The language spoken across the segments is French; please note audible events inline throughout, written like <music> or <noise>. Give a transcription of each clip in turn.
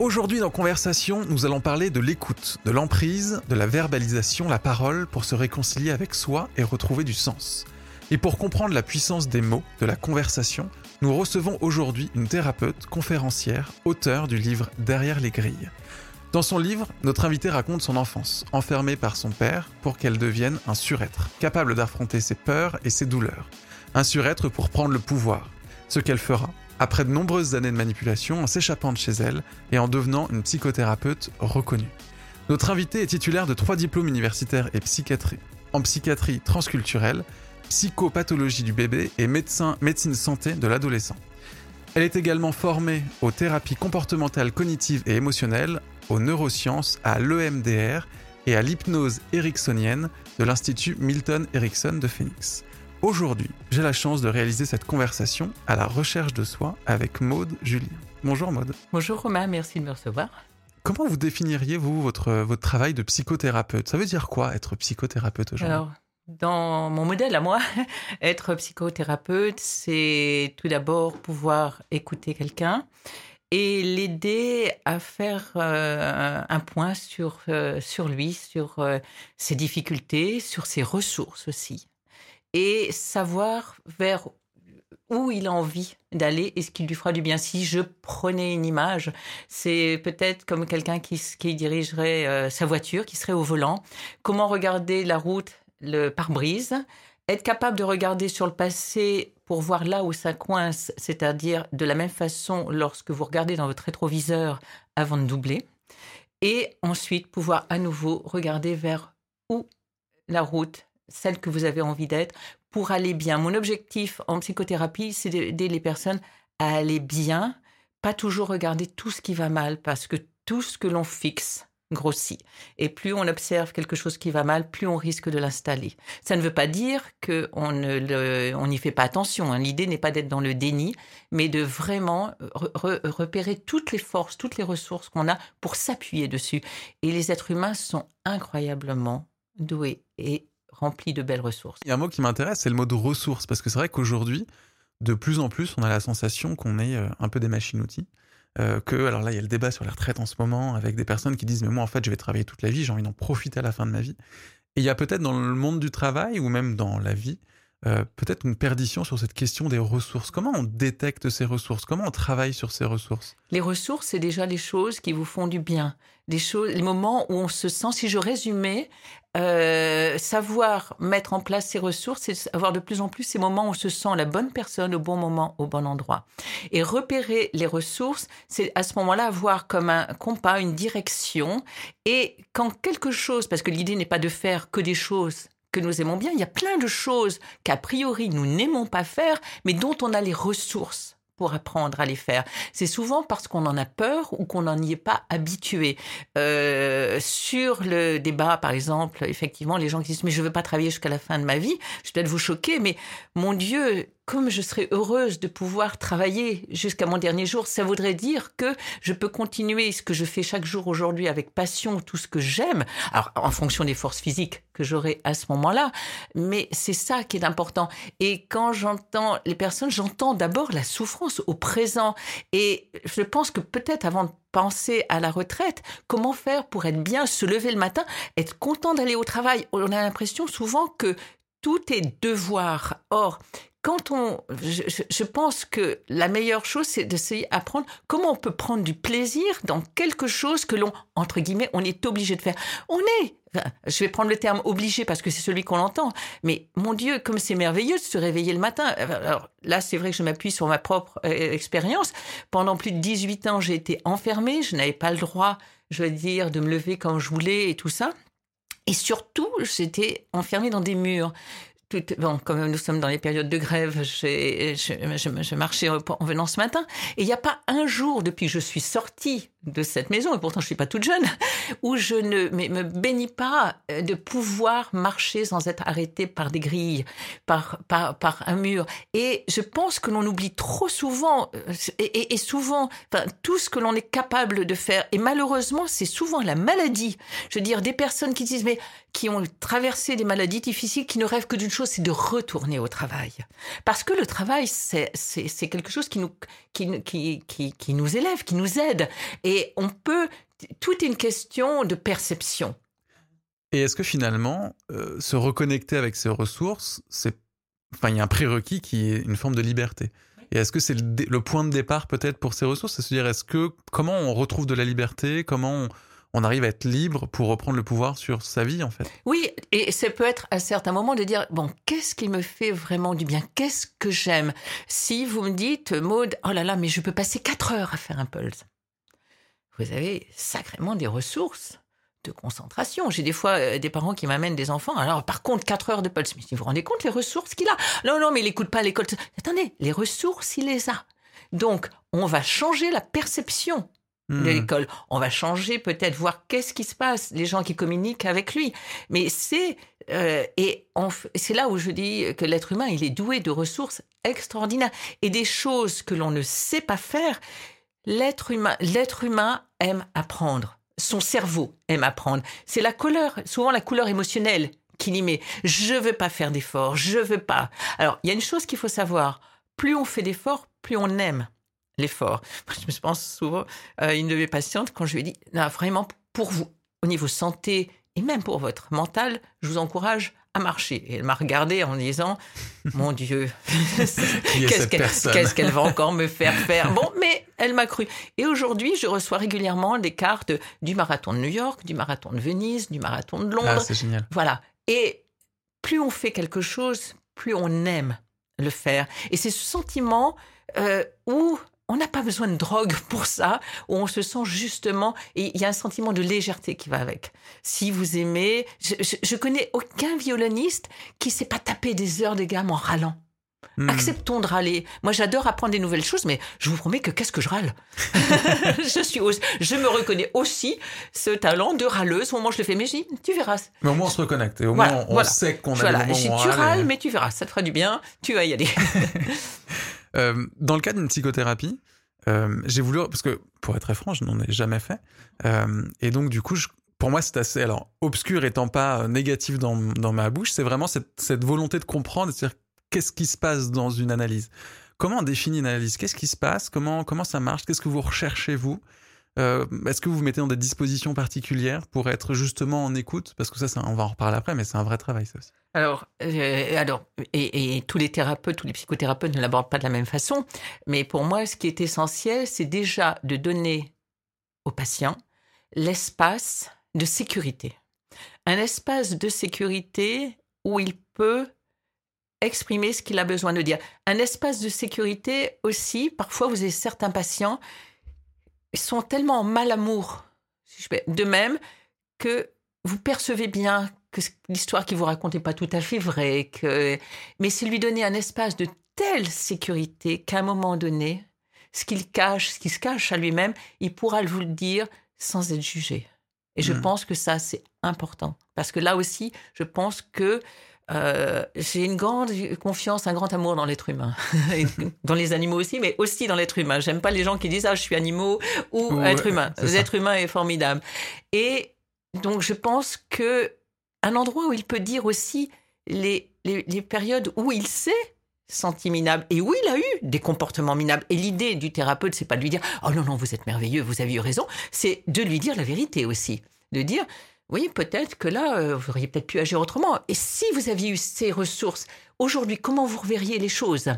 Aujourd'hui dans Conversation, nous allons parler de l'écoute, de l'emprise, de la verbalisation, la parole pour se réconcilier avec soi et retrouver du sens. Et pour comprendre la puissance des mots, de la conversation, nous recevons aujourd'hui une thérapeute, conférencière, auteure du livre Derrière les grilles. Dans son livre, notre invité raconte son enfance, enfermée par son père pour qu'elle devienne un surêtre, capable d'affronter ses peurs et ses douleurs. Un surêtre pour prendre le pouvoir, ce qu'elle fera après de nombreuses années de manipulation en s'échappant de chez elle et en devenant une psychothérapeute reconnue. Notre invité est titulaire de trois diplômes universitaires et psychiatrie, en psychiatrie transculturelle, psychopathologie du bébé et médecin, médecine santé de l'adolescent. Elle est également formée aux thérapies comportementales cognitives et émotionnelles, aux neurosciences, à l'EMDR et à l'hypnose ericksonienne de l'Institut Milton Erickson de Phoenix. Aujourd'hui, j'ai la chance de réaliser cette conversation à la recherche de soi avec Maude Julien. Bonjour Maude. Bonjour Romain, merci de me recevoir. Comment vous définiriez, vous, votre, votre travail de psychothérapeute? Ça veut dire quoi être psychothérapeute aujourd'hui? Alors, dans mon modèle à moi, <laughs> être psychothérapeute, c'est tout d'abord pouvoir écouter quelqu'un et l'aider à faire euh, un point sur, euh, sur lui, sur euh, ses difficultés, sur ses ressources aussi et savoir vers où il a envie d'aller et ce qui lui fera du bien. Si je prenais une image, c'est peut-être comme quelqu'un qui, dirigerait euh, sa voiture, qui serait au volant. Comment regarder la route, le pare-brise, être capable de regarder sur le passé pour voir là où ça coince, c'est-à-dire de la même façon lorsque vous regardez dans votre rétroviseur avant de doubler, et ensuite pouvoir à nouveau regarder vers où la route celle que vous avez envie d'être pour aller bien. Mon objectif en psychothérapie, c'est d'aider les personnes à aller bien, pas toujours regarder tout ce qui va mal, parce que tout ce que l'on fixe grossit. Et plus on observe quelque chose qui va mal, plus on risque de l'installer. Ça ne veut pas dire qu'on n'y fait pas attention. Hein. L'idée n'est pas d'être dans le déni, mais de vraiment repérer toutes les forces, toutes les ressources qu'on a pour s'appuyer dessus. Et les êtres humains sont incroyablement doués et rempli de belles ressources. Il y a un mot qui m'intéresse, c'est le mot de ressources, parce que c'est vrai qu'aujourd'hui, de plus en plus, on a la sensation qu'on est euh, un peu des machines-outils. Euh, que, alors là, il y a le débat sur la retraite en ce moment, avec des personnes qui disent, mais moi, en fait, je vais travailler toute la vie, j'ai envie d'en profiter à la fin de ma vie. Et il y a peut-être dans le monde du travail, ou même dans la vie, euh, peut-être une perdition sur cette question des ressources. Comment on détecte ces ressources? Comment on travaille sur ces ressources? Les ressources, c'est déjà les choses qui vous font du bien. Les, choses, les moments où on se sent, si je résumais, euh, savoir mettre en place ces ressources, c'est avoir de plus en plus ces moments où on se sent la bonne personne au bon moment, au bon endroit. Et repérer les ressources, c'est à ce moment-là avoir comme un compas, une direction. Et quand quelque chose, parce que l'idée n'est pas de faire que des choses que nous aimons bien, il y a plein de choses qu'a priori nous n'aimons pas faire, mais dont on a les ressources pour apprendre à les faire. C'est souvent parce qu'on en a peur ou qu'on n'en y est pas habitué. Euh, sur le débat, par exemple, effectivement, les gens qui disent mais je veux pas travailler jusqu'à la fin de ma vie, je vais peut-être vous choquer, mais mon Dieu, comme je serais heureuse de pouvoir travailler jusqu'à mon dernier jour, ça voudrait dire que je peux continuer ce que je fais chaque jour aujourd'hui avec passion, tout ce que j'aime, alors en fonction des forces physiques que j'aurai à ce moment-là, mais c'est ça qui est important. Et quand j'entends les personnes, j'entends d'abord la souffrance au présent. Et je pense que peut-être avant de penser à la retraite, comment faire pour être bien, se lever le matin, être content d'aller au travail? On a l'impression souvent que tout est devoir. Or, quand on, je, pense que la meilleure chose, c'est d'essayer d'apprendre comment on peut prendre du plaisir dans quelque chose que l'on, entre guillemets, on est obligé de faire. On est, je vais prendre le terme obligé parce que c'est celui qu'on entend, mais mon Dieu, comme c'est merveilleux de se réveiller le matin. Alors là, c'est vrai que je m'appuie sur ma propre euh, expérience. Pendant plus de 18 ans, j'ai été enfermée, je n'avais pas le droit, je veux dire, de me lever quand je voulais et tout ça. Et surtout, j'étais enfermée dans des murs bon, comme nous sommes dans les périodes de grève, je, je, marchais en venant ce matin, et il n'y a pas un jour depuis que je suis sortie de cette maison, et pourtant je suis pas toute jeune, <laughs> où je ne me bénis pas euh, de pouvoir marcher sans être arrêté par des grilles, par, par, par un mur. Et je pense que l'on oublie trop souvent, euh, et, souvent, tout ce que l'on est capable de faire. Et malheureusement, c'est souvent la maladie. Je veux dire, des personnes qui disent, mais qui ont traversé des maladies difficiles, qui ne rêvent que d'une chose, c'est de retourner au travail. Parce que le travail, c'est quelque chose qui nous, qui, qui, qui, qui nous élève, qui nous aide. Et et on peut, tout est une question de perception. Et est-ce que finalement, euh, se reconnecter avec ses ressources, c'est, enfin, il y a un prérequis qui est une forme de liberté. Et est-ce que c'est le, point de départ peut-être pour ces ressources? C'est-à-dire, est-ce que comment on retrouve de la liberté? Comment on, on, arrive à être libre pour reprendre le pouvoir sur sa vie en fait Oui, et ça peut être à certains moments de dire bon, qu'est-ce qui me fait vraiment du bien? Qu'est-ce que j'aime? Si vous me dites, Maude, oh là là, mais je peux passer quatre heures à faire un pulse. Vous avez sacrément des ressources de concentration. J'ai des fois euh, des parents qui m'amènent des enfants. Alors, par contre, 4 heures de Paul Smith, vous vous rendez compte les ressources qu'il a? Non, non, mais il n'écoute pas l'école. Attendez, les ressources, il les a. Donc, on va changer la perception de hmm. l'école. On va changer peut-être, voir qu'est-ce qui se passe, les gens qui communiquent avec lui. Mais c'est euh, et c'est là où je dis que l'être humain, il est doué de ressources extraordinaires et des choses que l'on ne sait pas faire. L'être humain, l'être humain aime apprendre son cerveau aime apprendre. C'est la couleur, souvent la couleur émotionnelle qui l'y met. Je veux pas faire d'efforts, je veux pas. Alors, il y a une chose qu'il faut savoir. Plus on fait d'efforts, plus on aime l'effort. <laughs> Je me pense souvent à une de mes patientes quand je lui ai dit, non, vraiment, pour vous, au niveau santé et même pour votre mental, je vous encourage à marcher. Et elle m'a regardé en disant, <laughs> mon Dieu, <laughs> qu'est-ce qu'elle va encore me faire faire? Bon, mais elle m'a cru. Et aujourd'hui, je reçois régulièrement des cartes du marathon de New York, du marathon de Venise, du marathon de Londres. Ah, c'est génial. Voilà. Et plus on fait quelque chose, plus on aime le faire. Et c'est ce sentiment euh, où on n'a pas besoin de drogue <laughs> pour ça, où on se sent justement, et il y a un sentiment de légèreté qui va avec. Si vous aimez, je, je, connais aucun violoniste qui s'est pas tapé des heures de gamme en râlant. Hmm. Acceptons de râler. Moi, j'adore apprendre des nouvelles choses, mais je vous promets que qu'est-ce que je râle? <laughs> <laughs> Je suis, je me reconnais aussi ce talent de râleuse. Au moment où je le fais, mais tu verras. Mais au moins, on se reconnecte et au moins, on, sait qu'on a voilà. moments Tu râles, mais tu verras, ça te fera du bien. Tu vas y aller. Euh, dans le cas d'une psychothérapie, euh, j'ai voulu, parce que pour être très franc, je n'en ai jamais fait. Euh, et donc, du coup, pour moi, c'est assez, alors, obscur étant pas négatif dans, ma bouche, c'est vraiment cette, cette, volonté de comprendre, c'est-à-dire qu'est-ce qui se passe dans une analyse? Comment on définit une analyse? Qu'est-ce qui se passe? Comment, comment ça marche? Qu'est-ce que vous recherchez, vous? Euh, est-ce que vous vous mettez dans des dispositions particulières pour être justement en écoute? Parce que ça, on va en reparler après, mais c'est un vrai travail, ça aussi. Alors, euh, alors et, tous les thérapeutes, tous les psychothérapeutes ne l'abordent pas de la même façon. Mais pour moi, ce qui est essentiel, c'est déjà de donner au patient l'espace de sécurité. Un espace de sécurité où il peut exprimer ce qu'il a besoin de dire. Un espace de sécurité aussi, parfois vous avez certains patients sont tellement en mal amour, de même que vous percevez bien que l'histoire qu'il vous raconte n'est pas tout à fait vraie, que... mais c'est lui donner un espace de telle sécurité qu'à un moment donné, ce qu'il cache, ce qui se cache à lui-même, il pourra vous le dire sans être jugé. Et je hmm. pense que ça, c'est important. Parce que là aussi, je pense que euh, j'ai une grande confiance, un grand amour dans l'être humain, <laughs> dans les animaux aussi, mais aussi dans l'être humain. J'aime pas les gens qui disent ah je suis animaux ou être humain. L'être humain est formidable. Et donc je pense que un endroit où il peut dire aussi les, les, les périodes où il s'est senti minable et où il a eu des comportements minables. Et l'idée du thérapeute, c'est pas de lui dire oh non non vous êtes merveilleux, vous avez eu raison, c'est de lui dire la vérité aussi, de dire oui, peut-être que là, euh, vous auriez peut-être pu agir autrement. Et si vous aviez eu ces ressources, aujourd'hui, comment vous reverriez les choses?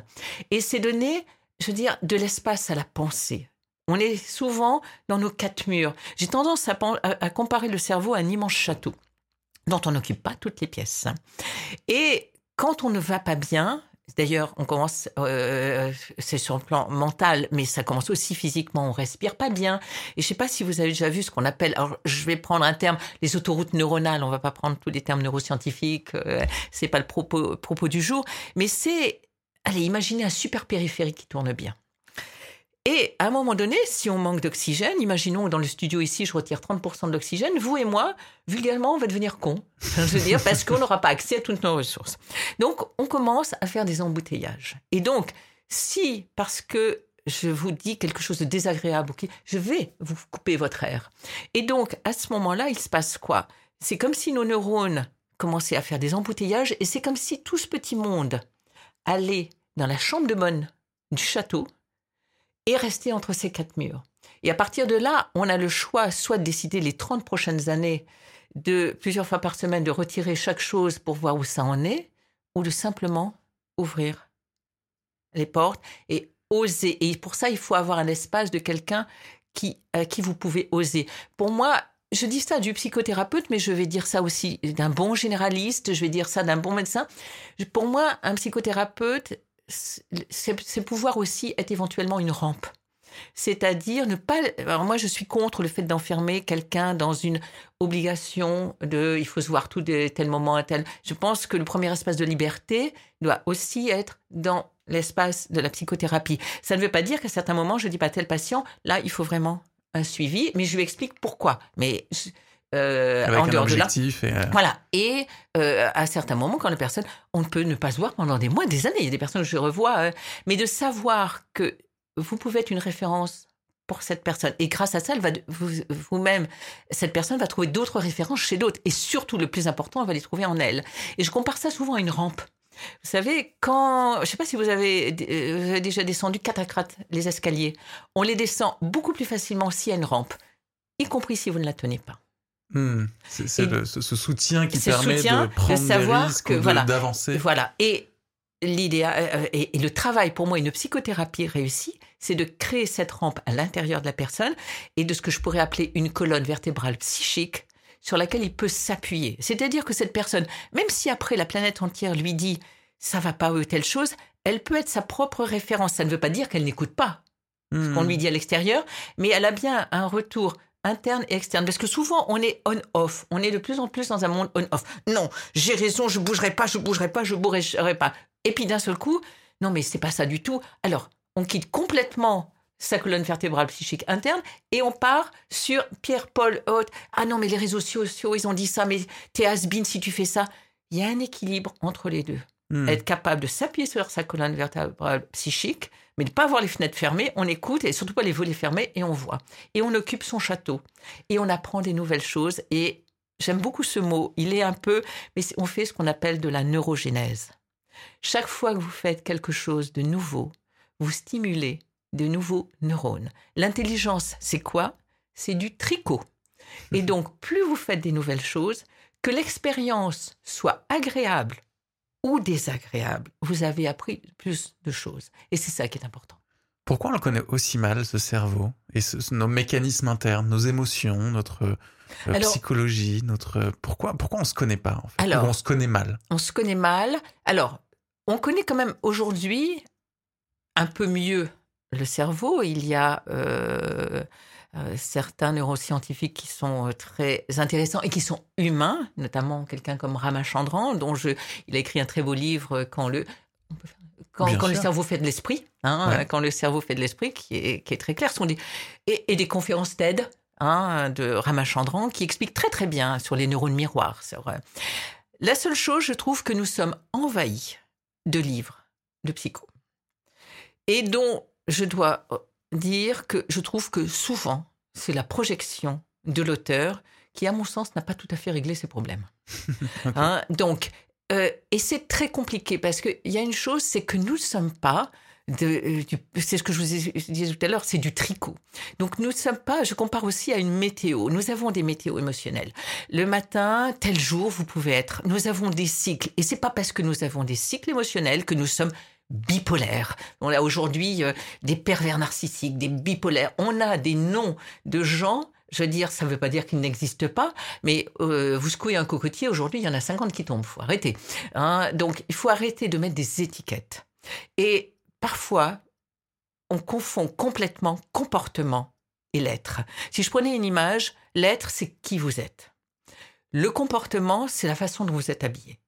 Et c'est donner, je veux dire, de l'espace à la pensée. On est souvent dans nos quatre murs. J'ai tendance à, à, comparer le cerveau à un immense château dont on n'occupe pas toutes les pièces. Et quand on ne va pas bien, D'ailleurs, on commence, euh, c'est sur le plan mental, mais ça commence aussi physiquement. On respire pas bien. Et je sais pas si vous avez déjà vu ce qu'on appelle. Alors, je vais prendre un terme, les autoroutes neuronales. On va pas prendre tous les termes neuroscientifiques. Euh, c'est pas le propos, propos du jour, mais c'est, allez, imaginez un super périphérique qui tourne bien. Et à un moment donné, si on manque d'oxygène, imaginons dans le studio ici, je retire 30% de l'oxygène, vous et moi, vulgairement, on va devenir cons. Je veux dire, parce qu'on n'aura pas accès à toutes nos ressources. Donc, on commence à faire des embouteillages. Et donc, si, parce que je vous dis quelque chose de désagréable, je vais vous couper votre air. Et donc, à ce moment-là, il se passe quoi? C'est comme si nos neurones commençaient à faire des embouteillages et c'est comme si tout ce petit monde allait dans la chambre de bonne du château et rester entre ces quatre murs. Et à partir de là, on a le choix soit de décider les 30 prochaines années de plusieurs fois par semaine de retirer chaque chose pour voir où ça en est, ou de simplement ouvrir les portes et oser. Et pour ça, il faut avoir un espace de quelqu'un qui, à qui vous pouvez oser. Pour moi, je dis ça du psychothérapeute, mais je vais dire ça aussi d'un bon généraliste, je vais dire ça d'un bon médecin. Pour moi, un psychothérapeute, c'est pouvoir aussi être éventuellement une rampe. C'est-à-dire ne pas. Alors moi, je suis contre le fait d'enfermer quelqu'un dans une obligation de. Il faut se voir tout de tel moment à tel. Je pense que le premier espace de liberté doit aussi être dans l'espace de la psychothérapie. Ça ne veut pas dire qu'à certains moments, je dis pas tel patient, là, il faut vraiment un suivi, mais je lui explique pourquoi. Mais euh, en dehors de là. Et euh, Voilà. Et euh, à certains moments, quand la personne, on peut ne pas se voir pendant des mois, des années. Il y a des personnes que je revois, mais de savoir que vous pouvez être une référence pour cette personne. Et grâce à ça, elle va vous-même, cette personne va trouver d'autres références chez d'autres. Et surtout, le plus important, elle va les trouver en elle. Et je compare ça souvent à une rampe. Vous savez, quand, je ne sais pas si vous avez, vous avez déjà descendu quatre à quatre les escaliers, on les descend beaucoup plus facilement s'il y a une rampe, y compris si vous ne la tenez pas. Hmm. C'est ce, soutien qui permet de prendre des risques, d'avancer. Voilà. Et l'idéal euh, et, le travail pour moi, une psychothérapie réussie, c'est de créer cette rampe à l'intérieur de la personne et de ce que je pourrais appeler une colonne vertébrale psychique sur laquelle il peut s'appuyer. C'est-à-dire que cette personne, même si après la planète entière lui dit ça va pas ou telle chose, elle peut être sa propre référence. Ça ne veut pas dire qu'elle n'écoute pas ce qu'on hmm. lui dit à l'extérieur, mais elle a bien un retour interne et externe. Parce que souvent, on est on-off. On est de plus en plus dans un monde on-off. Non, j'ai raison, je bougerai pas, je bougerai pas, je bougerai pas. Et puis d'un seul coup, non, mais c'est pas ça du tout. Alors, on quitte complètement sa colonne vertébrale psychique interne et on part sur Pierre-Paul Haute. Ah non, mais les réseaux sociaux, ils ont dit ça, mais t'es has si tu fais ça. Il y a un équilibre entre les deux. Hmm. Être capable de s'appuyer sur sa colonne vertébrale psychique, mais de ne pas avoir les fenêtres fermées, on écoute et surtout pas les volets fermés et on voit. Et on occupe son château. Et on apprend des nouvelles choses. Et j'aime beaucoup ce mot. Il est un peu, mais on fait ce qu'on appelle de la neurogénèse. Chaque fois que vous faites quelque chose de nouveau, vous stimulez de nouveaux neurones. L'intelligence, c'est quoi? C'est du tricot. Et <laughs> donc, plus vous faites des nouvelles choses, que l'expérience soit agréable ou désagréable, vous avez appris plus de choses. Et c'est ça qui est important. Pourquoi on le connaît aussi mal, ce cerveau, et nos mécanismes internes, nos émotions, notre euh, psychologie, notre... Pourquoi, pourquoi on ne se connaît pas, en fait alors, on se connaît mal? On se connaît mal. Alors, on connaît quand même aujourd'hui un peu mieux le cerveau. Il y a euh, euh, certains neuroscientifiques qui sont euh, très intéressants et qui sont humains, notamment quelqu'un comme Ramachandran, dont je, il a écrit un très beau livre quand le quand, le cerveau fait de l'esprit, hein, quand le cerveau fait de l'esprit, qui est, qui est très clair, sont des, et, des conférences TED hein, de Ramachandran qui expliquent très très bien sur les neurones miroirs. La seule chose, je trouve que nous sommes envahis de livres de psycho et dont je dois dire que je trouve que souvent, c'est la projection de l'auteur qui, à mon sens, n'a pas tout à fait réglé ses problèmes. <laughs> Hein, donc, euh, et c'est très compliqué parce qu'il y a une chose, c'est que nous ne sommes pas euh, c'est ce que je vous disais tout à l'heure, c'est du tricot. Donc nous ne sommes pas, je compare aussi à une météo. Nous avons des météos émotionnels. Le matin, tel jour, vous pouvez être. Nous avons des cycles. Et c'est pas parce que nous avons des cycles émotionnels que nous sommes bipolaires. On a aujourd'hui euh, des pervers narcissiques, des bipolaires. On a des noms de gens je veux dire, ça ne veut pas dire qu'ils n'existent pas, mais euh, vous secouez un cocotier, aujourd'hui, il y en a 50 qui tombent. Il faut arrêter. Hein. Donc, il faut arrêter de mettre des étiquettes. Et parfois, on confond complètement comportement et l'être. Si je prenais une image, l'être, c'est qui vous êtes. Le comportement, c'est la façon dont vous êtes habillé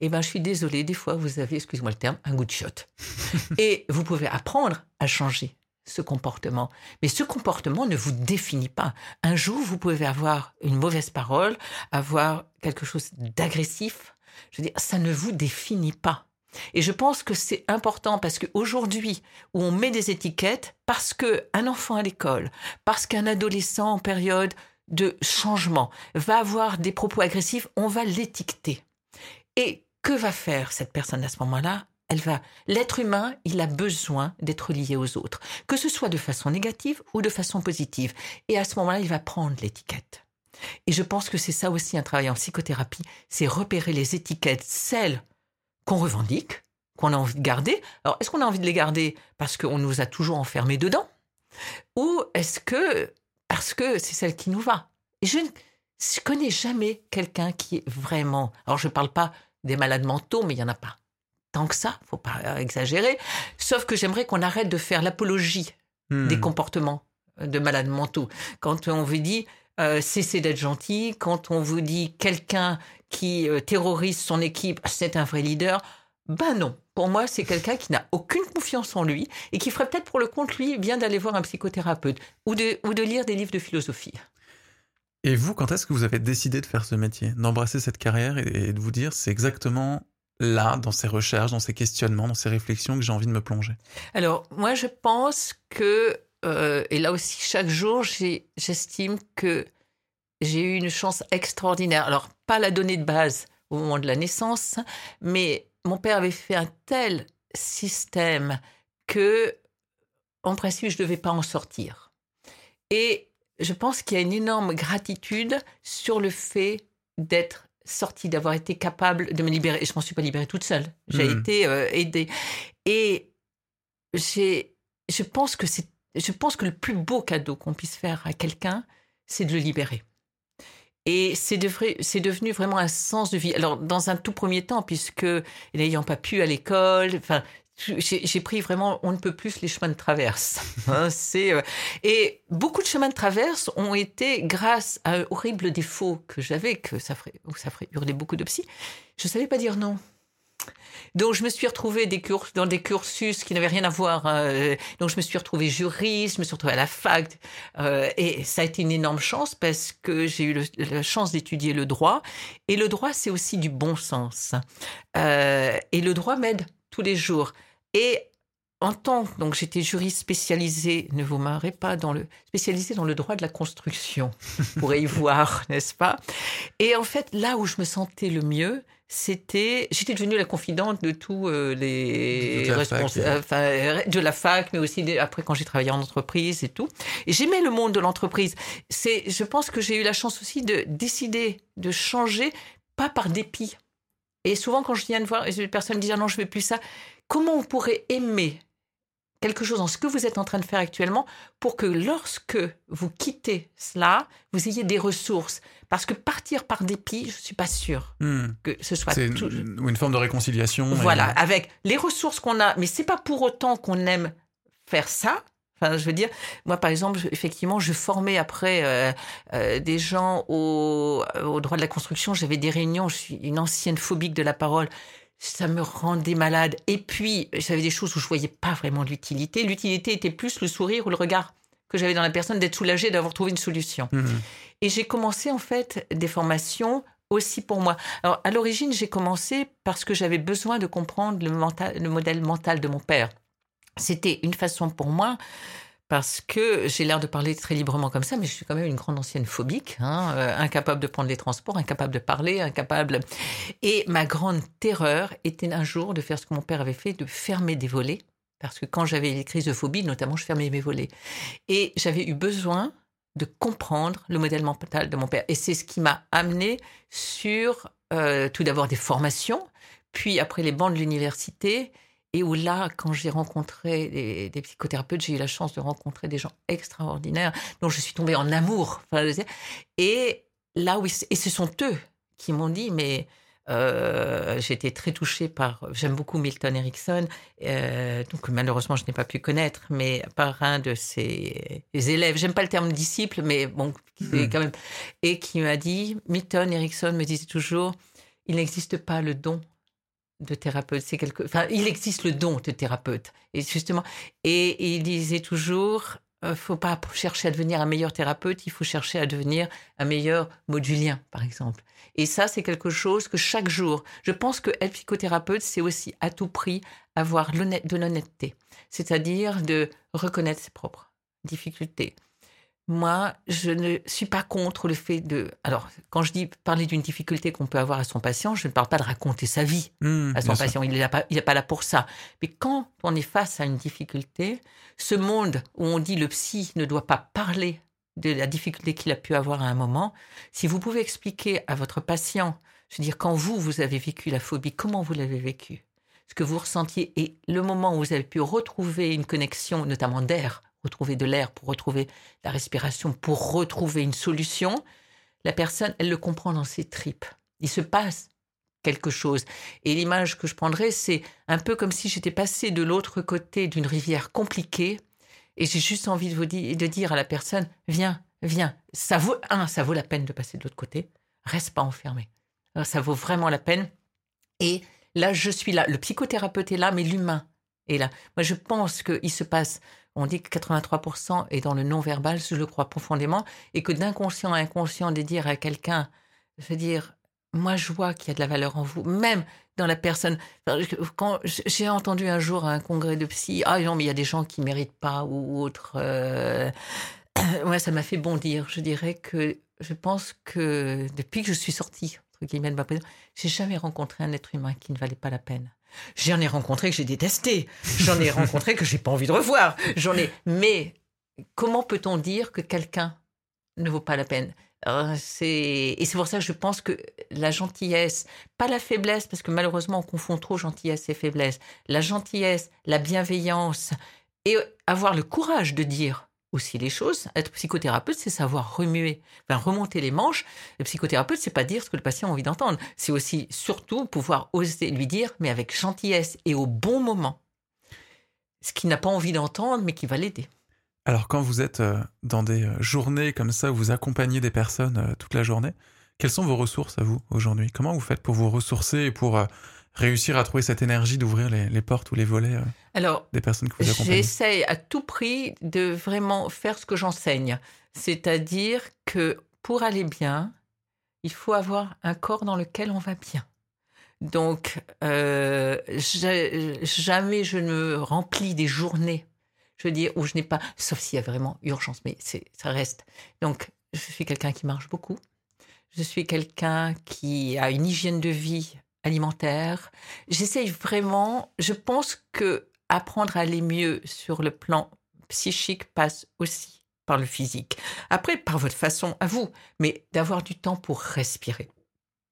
eh ben, je suis désolée, des fois, vous avez, excusez-moi le terme, un goût de chiotte. <laughs> et vous pouvez apprendre à changer ce comportement. Mais ce comportement ne vous définit pas. Un jour, vous pouvez avoir une mauvaise parole, avoir quelque chose d'agressif. Je veux dire, ça ne vous définit pas. Et je pense que c'est important parce qu'aujourd'hui, où on met des étiquettes, parce qu'un enfant à l'école, parce qu'un adolescent en période de changement va avoir des propos agressifs, on va l'étiqueter. Et que va faire cette personne à ce moment-là? Elle va. L'être humain, il a besoin d'être lié aux autres, que ce soit de façon négative ou de façon positive. Et à ce moment-là, il va prendre l'étiquette. Et je pense que c'est ça aussi un travail en psychothérapie, c'est repérer les étiquettes, celles qu'on revendique, qu'on a envie de garder. Alors, est-ce qu'on a envie de les garder parce qu'on nous a toujours enfermés dedans? Ou est-ce que parce que c'est celle qui nous va? Et je ne connais jamais quelqu'un qui est vraiment... Alors, je ne parle pas des malades mentaux, mais il n'y en a pas tant que ça, faut pas exagérer. Sauf que j'aimerais qu'on arrête de faire l'apologie hmm. des comportements de malades mentaux. Quand on vous dit euh, cessez d'être gentil, quand on vous dit quelqu'un qui euh, terrorise son équipe, c'est un vrai leader, ben non. Pour moi, c'est quelqu'un qui n'a aucune confiance en lui et qui ferait peut-être pour le compte, lui, bien d'aller voir un psychothérapeute ou de, ou de lire des livres de philosophie. Et vous, quand est-ce que vous avez décidé de faire ce métier, d'embrasser cette carrière et de vous dire c'est exactement là, dans ces recherches, dans ces questionnements, dans ces réflexions que j'ai envie de me plonger? Alors, moi, je pense que, euh, et là aussi, chaque jour, j'estime que j'ai eu une chance extraordinaire. Alors, pas la donnée de base au moment de la naissance, mais mon père avait fait un tel système que, en principe, je ne devais pas en sortir. Et je pense qu'il y a une énorme gratitude sur le fait d'être sortie, d'avoir été capable de me libérer. Je m'en suis pas libérée toute seule. J'ai hmm. été euh, aidée. Et j'ai, je pense que c'est, je pense que le plus beau cadeau qu'on puisse faire à quelqu'un, c'est de le libérer. Et c'est, c'est devenu vraiment un sens de vie. Alors, dans un tout premier temps, puisque n'ayant pas pu à l'école, enfin, j'ai pris vraiment, on ne peut plus les chemins de traverse. Hein, <laughs> euh, et beaucoup de chemins de traverse ont été grâce à un horrible défaut que j'avais, que ça ferait, ça ferait hurler beaucoup de psy. Je savais pas dire non. Donc je me suis retrouvée dans des cursus qui n'avaient rien à voir. Hein. Donc je me suis retrouvée juriste, je me suis retrouvée à la fac, euh, et ça a été une énorme chance parce que j'ai eu la chance d'étudier le droit. Et le droit, c'est aussi du bon sens. Euh, et le droit m'aide tous les jours. Et en tant donc j'étais juriste spécialisée, ne vous marrez pas dans le spécialisée dans le droit de la construction, pourrez y voir, <laughs> n'est-ce pas? Et en fait, là où je me sentais le mieux, c'était j'étais devenue la confidente de tous euh, les responsables enfin, de la fac mais aussi après quand j'ai travaillé en entreprise et tout. Et j'aimais le monde de l'entreprise. C'est je pense que j'ai eu la chance aussi de décider de changer pas par dépit. Et souvent quand je viens de voir les personnes disent ah non je veux plus ça comment on pourrait aimer quelque chose dans ce que vous êtes en train de faire actuellement pour que lorsque vous quittez cela, vous ayez des ressources? Parce que partir par dépit, je ne suis pas sûre hmm. que ce soit... C'est une, une, forme de réconciliation. Voilà, avec les ressources qu'on a, mais c'est pas pour autant qu'on aime faire ça. Enfin, je veux dire, moi, par exemple, effectivement, je formais après euh, euh, des gens au, au droit de la construction. J'avais des réunions. Je suis une ancienne phobique de la parole ça me rendait malade. Et puis, j'avais des choses où je voyais pas vraiment l'utilité. L'utilité était plus le sourire ou le regard que j'avais dans la personne, d'être soulagée d'avoir trouvé une solution. Mmh. Et j'ai commencé en fait des formations aussi pour moi. Alors, à l'origine, j'ai commencé parce que j'avais besoin de comprendre le, mental, le modèle mental de mon père. C'était une façon pour moi parce que j'ai l'air de parler très librement comme ça, mais je suis quand même une grande ancienne phobique, hein, euh, incapable de prendre les transports, incapable de parler, incapable. Et ma grande terreur était un jour de faire ce que mon père avait fait, de fermer des volets, parce que quand j'avais les crises de phobie, notamment, je fermais mes volets. Et j'avais eu besoin de comprendre le modèle mental de mon père. Et c'est ce qui m'a amené sur euh, tout d'abord des formations, puis après les bancs de l'université, et où là, quand j'ai rencontré des, psychothérapeutes, j'ai eu la chance de rencontrer des gens extraordinaires dont je suis tombée en amour. et là où et ce sont eux qui m'ont dit, mais euh, j'ai été très touchée par, j'aime beaucoup Milton Erickson, euh, donc malheureusement je n'ai pas pu connaître, mais par un de ses élèves, j'aime pas le terme disciple, mais bon, hmm. quand même, et qui m'a dit, Milton Erickson me disait toujours, il n'existe pas le don de thérapeute. C'est quelque, enfin, il existe le don de thérapeute. Et justement, et, il disait toujours, ne euh, faut pas chercher à devenir un meilleur thérapeute, il faut chercher à devenir un meilleur modulien, par exemple. Et ça, c'est quelque chose que chaque jour, je pense que être psychothérapeute, c'est aussi à tout prix avoir de l'honnêteté, c'est-à-dire de reconnaître ses propres difficultés, moi, je ne suis pas contre le fait de. Alors, quand je dis parler d'une difficulté qu'on peut avoir à son patient, je ne parle pas de raconter sa vie Mmh, à son patient. Il n'est pas, pas là pour ça. Mais quand on est face à une difficulté, ce monde où on dit le psy ne doit pas parler de la difficulté qu'il a pu avoir à un moment, si vous pouvez expliquer à votre patient, je veux dire, quand vous, vous avez vécu la phobie, comment vous l'avez vécu Ce que vous ressentiez et le moment où vous avez pu retrouver une connexion, notamment d'air, retrouver de l'air pour retrouver la respiration, pour retrouver une solution, la personne, elle le comprend dans ses tripes. Il se passe quelque chose. Et l'image que je prendrais, c'est un peu comme si j'étais passé de l'autre côté d'une rivière compliquée et j'ai juste envie de vous dire, de dire à la personne, viens, viens. Ça vaut, un, ça vaut la peine de passer de l'autre côté. Reste pas enfermé. Ça vaut vraiment la peine. Et là, je suis là. Le psychothérapeute est là, mais l'humain est là. Moi, je pense qu'il se passe, on dit que 83% est dans le non-verbal, je le crois profondément, et que d'inconscient à inconscient, de dire à quelqu'un, je veux dire, moi, je vois qu'il y a de la valeur en vous, même dans la personne. Quand j'ai entendu un jour à un congrès de psy, ah non, mais il y a des gens qui méritent pas ou autre. euh, <clears throat> ouais, ça m'a fait bondir. Je dirais que je pense que depuis que je suis sortie entre guillemets ma j'ai jamais rencontré un être humain qui ne valait pas la peine. J'en ai rencontré que j'ai détesté. J'en ai rencontré que j'ai pas envie de revoir. J'en ai. Mais comment peut-on dire que quelqu'un ne vaut pas la peine? Euh, et c'est pour ça que je pense que la gentillesse, pas la faiblesse, parce que malheureusement on confond trop gentillesse et faiblesse. La gentillesse, la bienveillance et avoir le courage de dire aussi les choses. Être psychothérapeute, c'est savoir remuer, enfin, remonter les manches. Le psychothérapeute, c'est pas dire ce que le patient a envie d'entendre. C'est aussi surtout pouvoir oser lui dire, mais avec gentillesse et au bon moment, ce qu'il n'a pas envie d'entendre, mais qui va l'aider. Alors, quand vous êtes euh, dans des euh, journées comme ça, où vous accompagnez des personnes euh, toute la journée, quelles sont vos ressources à vous aujourd'hui? Comment vous faites pour vous ressourcer et pour réussir à trouver cette énergie d'ouvrir les, les portes ou les volets euh, Alors, des personnes que vous accompagnez J'essaye à tout prix de vraiment faire ce que j'enseigne. C'est-à-dire que pour aller bien, il faut avoir un corps dans lequel on va bien. Donc, euh, jamais je ne remplis des journées, je veux dire, où je n'ai pas, sauf s'il y a vraiment urgence, mais c'est, ça reste. Donc, je suis quelqu'un qui marche beaucoup. Je suis quelqu'un qui a une hygiène de vie alimentaire. J'essaye vraiment, je pense que apprendre à aller mieux sur le plan psychique passe aussi par le physique. Après, par votre façon à vous, mais d'avoir du temps pour respirer,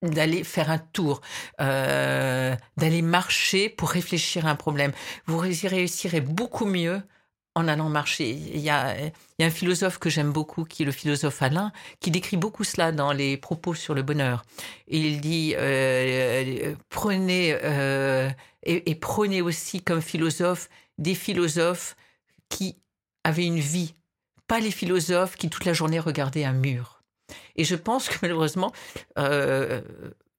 d'aller faire un tour, euh, d'aller marcher pour réfléchir à un problème. Vous y réussirez beaucoup mieux en allant marcher. Il y a, il y a un philosophe que j'aime beaucoup, qui est le philosophe Alain, qui décrit beaucoup cela dans les propos sur le bonheur. Il dit, euh, prenez, euh, et, prenez aussi comme philosophe des philosophes qui avaient une vie, pas les philosophes qui toute la journée regardaient un mur. Et je pense que malheureusement, euh,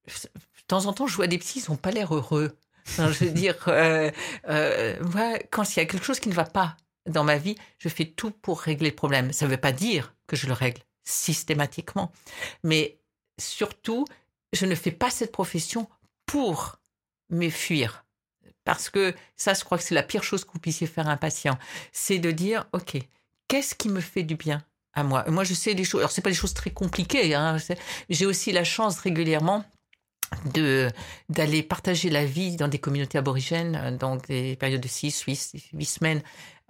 de temps en temps, je vois des petits, ils n'ont pas l'air heureux. Je veux dire, euh, euh, quand il y a quelque chose qui ne va pas dans ma vie, je fais tout pour régler le problème. Ça ne veut pas dire que je le règle systématiquement, mais surtout, je ne fais pas cette profession pour me fuir. Parce que ça, je crois que c'est la pire chose que vous puissiez faire à un patient. C'est de dire, OK, qu'est-ce qui me fait du bien à moi? Moi, je sais des choses. Alors, c'est pas des choses très compliquées. Hein, J'ai aussi la chance régulièrement de d'aller partager la vie dans des communautés aborigènes, euh, donc des périodes de 6, 8, 8 semaines,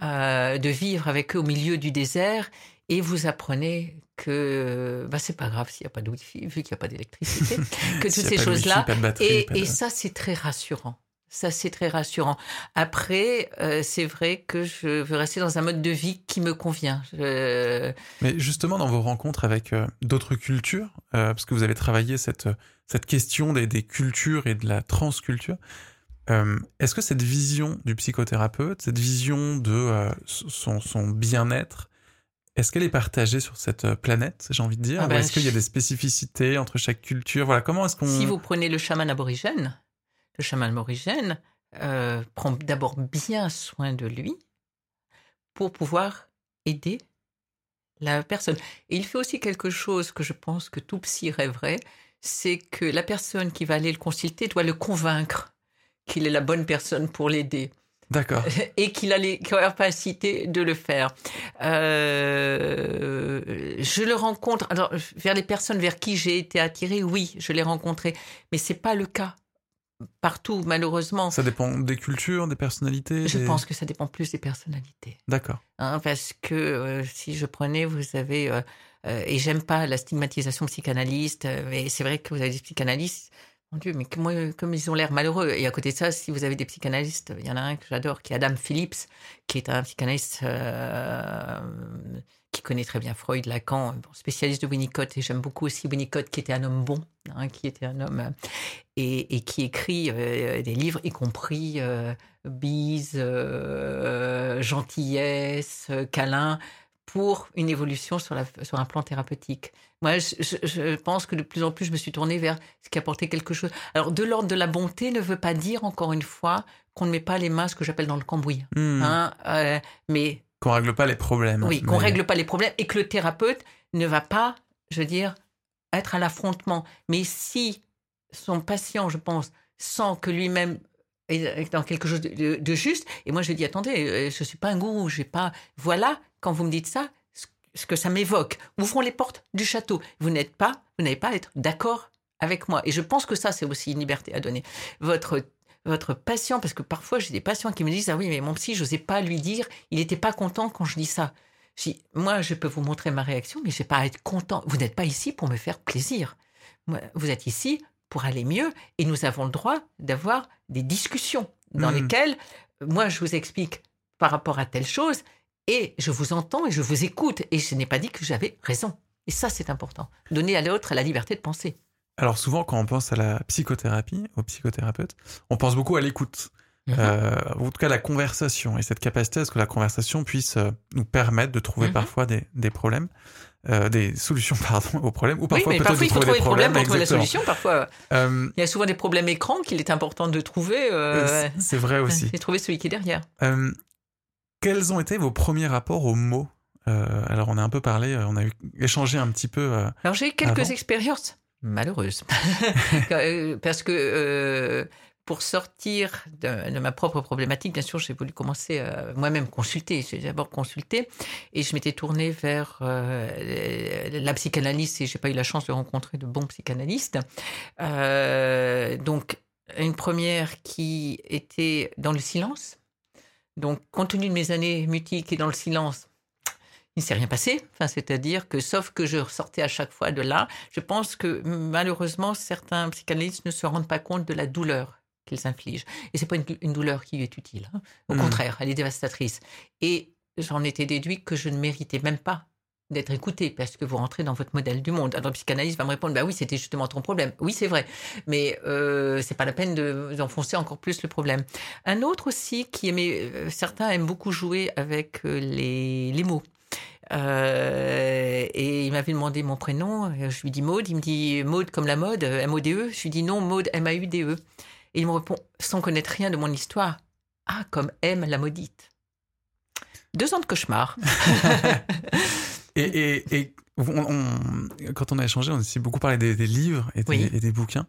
euh, de vivre avec eux au milieu du désert, et vous apprenez que bah, c'est pas grave s'il n'y a pas de wifi, vu qu'il n'y a pas d'électricité, <laughs> que toutes ces choses-là. Et, et ça, c'est très rassurant. Ça, c'est très rassurant. Après, euh, c'est vrai que je veux rester dans un mode de vie qui me convient. Je- Mais justement, dans vos rencontres avec euh, d'autres cultures, euh, parce que vous avez travaillé cette, cette question des, des cultures et de la transculture, est-ce que cette vision du psychothérapeute, cette vision de son, son bien-être, est-ce qu'elle est partagée sur cette planète, j'ai envie de dire Ah ben, est-ce qu'il y a des spécificités entre chaque culture? Voilà, comment est-ce qu'on... Si vous prenez le chaman aborigène, le chaman aborigène euh, prend d'abord bien soin de lui pour pouvoir aider la personne. Et il fait aussi quelque chose que je pense que tout psy rêverait, c'est que la personne qui va aller le consulter doit le convaincre qu'il est la bonne personne pour l'aider. D'accord. <laughs> et qu'il a les capacités de le faire. Euh, je le rencontre. Alors, vers les personnes vers qui j'ai été attirée, oui, je l'ai rencontré, mais c'est pas le cas partout, malheureusement. Ça dépend des cultures, des personnalités. Je des- pense que ça dépend plus des personnalités. D'accord. Hein, parce que euh, si je prenais, vous avez, euh, euh, et j'aime pas la stigmatisation psychanalyste, mais c'est vrai que vous avez des psychanalystes, mon Dieu, mais comme ils ont l'air malheureux. Et à côté de ça, si vous avez des psychanalystes, il y en a un que j'adore, qui est Adam Phillips, qui est un psychanalyste qui connaît très bien Freud, Lacan, bon, spécialiste de Winnicott, et j'aime beaucoup aussi Winnicott, qui était un homme bon, hein, qui était un homme, euh, et, et qui écrit euh, des livres, y compris euh, Bise, euh, Gentillesse, euh, Câlin, pour une évolution sur, la, sur un plan thérapeutique. Moi, je, pense que de plus en plus, je me suis tournée vers ce qui apportait quelque chose. Alors, de l'ordre de la bonté ne veut pas dire, encore une fois, qu'on ne met pas les mains, ce que j'appelle dans le cambouis. Hmm. Hein, euh, mais Qu'on règle pas les problèmes. oui, qu'on Mais- règle pas les problèmes et que le thérapeute ne va pas, je veux dire, être à l'affrontement. Mais si son patient, je pense, sent que lui-même est dans quelque chose de, de- de juste, et moi je dis attendez, euh, je suis pas un gourou, j'ai pas. Voilà, quand vous me dites ça, ce- ce que ça m'évoque. Ouvrons les portes du château. Vous n'êtes pas, vous n'avez pas à être d'accord avec moi. Et je pense que ça, c'est aussi une liberté à donner. Votre votre patient, parce que parfois j'ai des patients qui me disent ah oui mais mon psy, je n'osais pas lui dire, il n'était pas content quand je dis ça. Je dis, moi je peux vous montrer ma réaction, mais je n'ai pas à être content. Vous n'êtes pas ici pour me faire plaisir. Vous êtes ici pour aller mieux et nous avons le droit d'avoir des discussions dans Mhm. lesquelles moi je vous explique par rapport à telle chose et je vous entends et je vous écoute et je n'ai pas dit que j'avais raison. Et ça c'est important. Donner à l'autre la liberté de penser. Alors souvent, quand on pense à la psychothérapie, au psychothérapeute, on pense beaucoup à l'écoute. Mhm. Euh, en tout cas, la conversation et cette capacité à ce que la conversation puisse euh, nous permettre de trouver Mhm. parfois des, des problèmes, euh, des solutions <laughs> pardon aux problèmes, ou Oui, parfois mais peut-être parfois de il faut trouver trouver des problèmes pour trouver la solution. Parfois, Euh, il y a souvent des problèmes écrans qu'il est important de trouver. c'est- vrai aussi. Et trouver celui qui est derrière. Quels ont été vos premiers rapports aux mots? Alors, on a un peu parlé, on a eu, échangé un petit peu. Alors j'ai eu quelques Avant expériences malheureuses <laughs> <laughs> Euh, parce que euh, pour sortir de, de ma propre problématique, bien sûr, j'ai voulu commencer à moi-même consulter. J'ai d'abord consulté et je m'étais tournée vers euh, la psychanalyse et j'ai pas eu la chance de rencontrer de bons psychanalystes. Euh, donc une première qui était dans le silence. Donc compte tenu de mes années mutiques et dans le silence, il ne s'est rien passé. Enfin, c'est-à-dire que, sauf que je ressortais à chaque fois de là, je pense que malheureusement, certains psychanalystes ne se rendent pas compte de la douleur qu'ils infligent. Et c'est pas une, une douleur qui est utile. hein. Au Mhm. contraire, elle est dévastatrice. Et j'en étais déduit que je ne méritais même pas d'être écouté parce que vous rentrez dans votre modèle du monde. Alors le psychanalyste va me répondre bah oui c'était justement ton problème. Oui c'est vrai, mais euh, c'est pas la peine de- d'enfoncer encore plus le problème. Un autre aussi qui aimait, euh, certains aiment beaucoup jouer avec euh, les, les mots. Euh, et il m'avait demandé mon prénom. Je lui dis Maude. Il me dit Maude comme la mode, M-O-D-E. Je lui dis non, Maude, M-A-U-D-E. Et il me répond sans connaître rien de mon histoire. Ah, comme M la maudite. Deux ans de cauchemar. <laughs> Et, et, et on- on- quand on a échangé, on a aussi beaucoup parlé des, des livres et des, Oui. et des bouquins.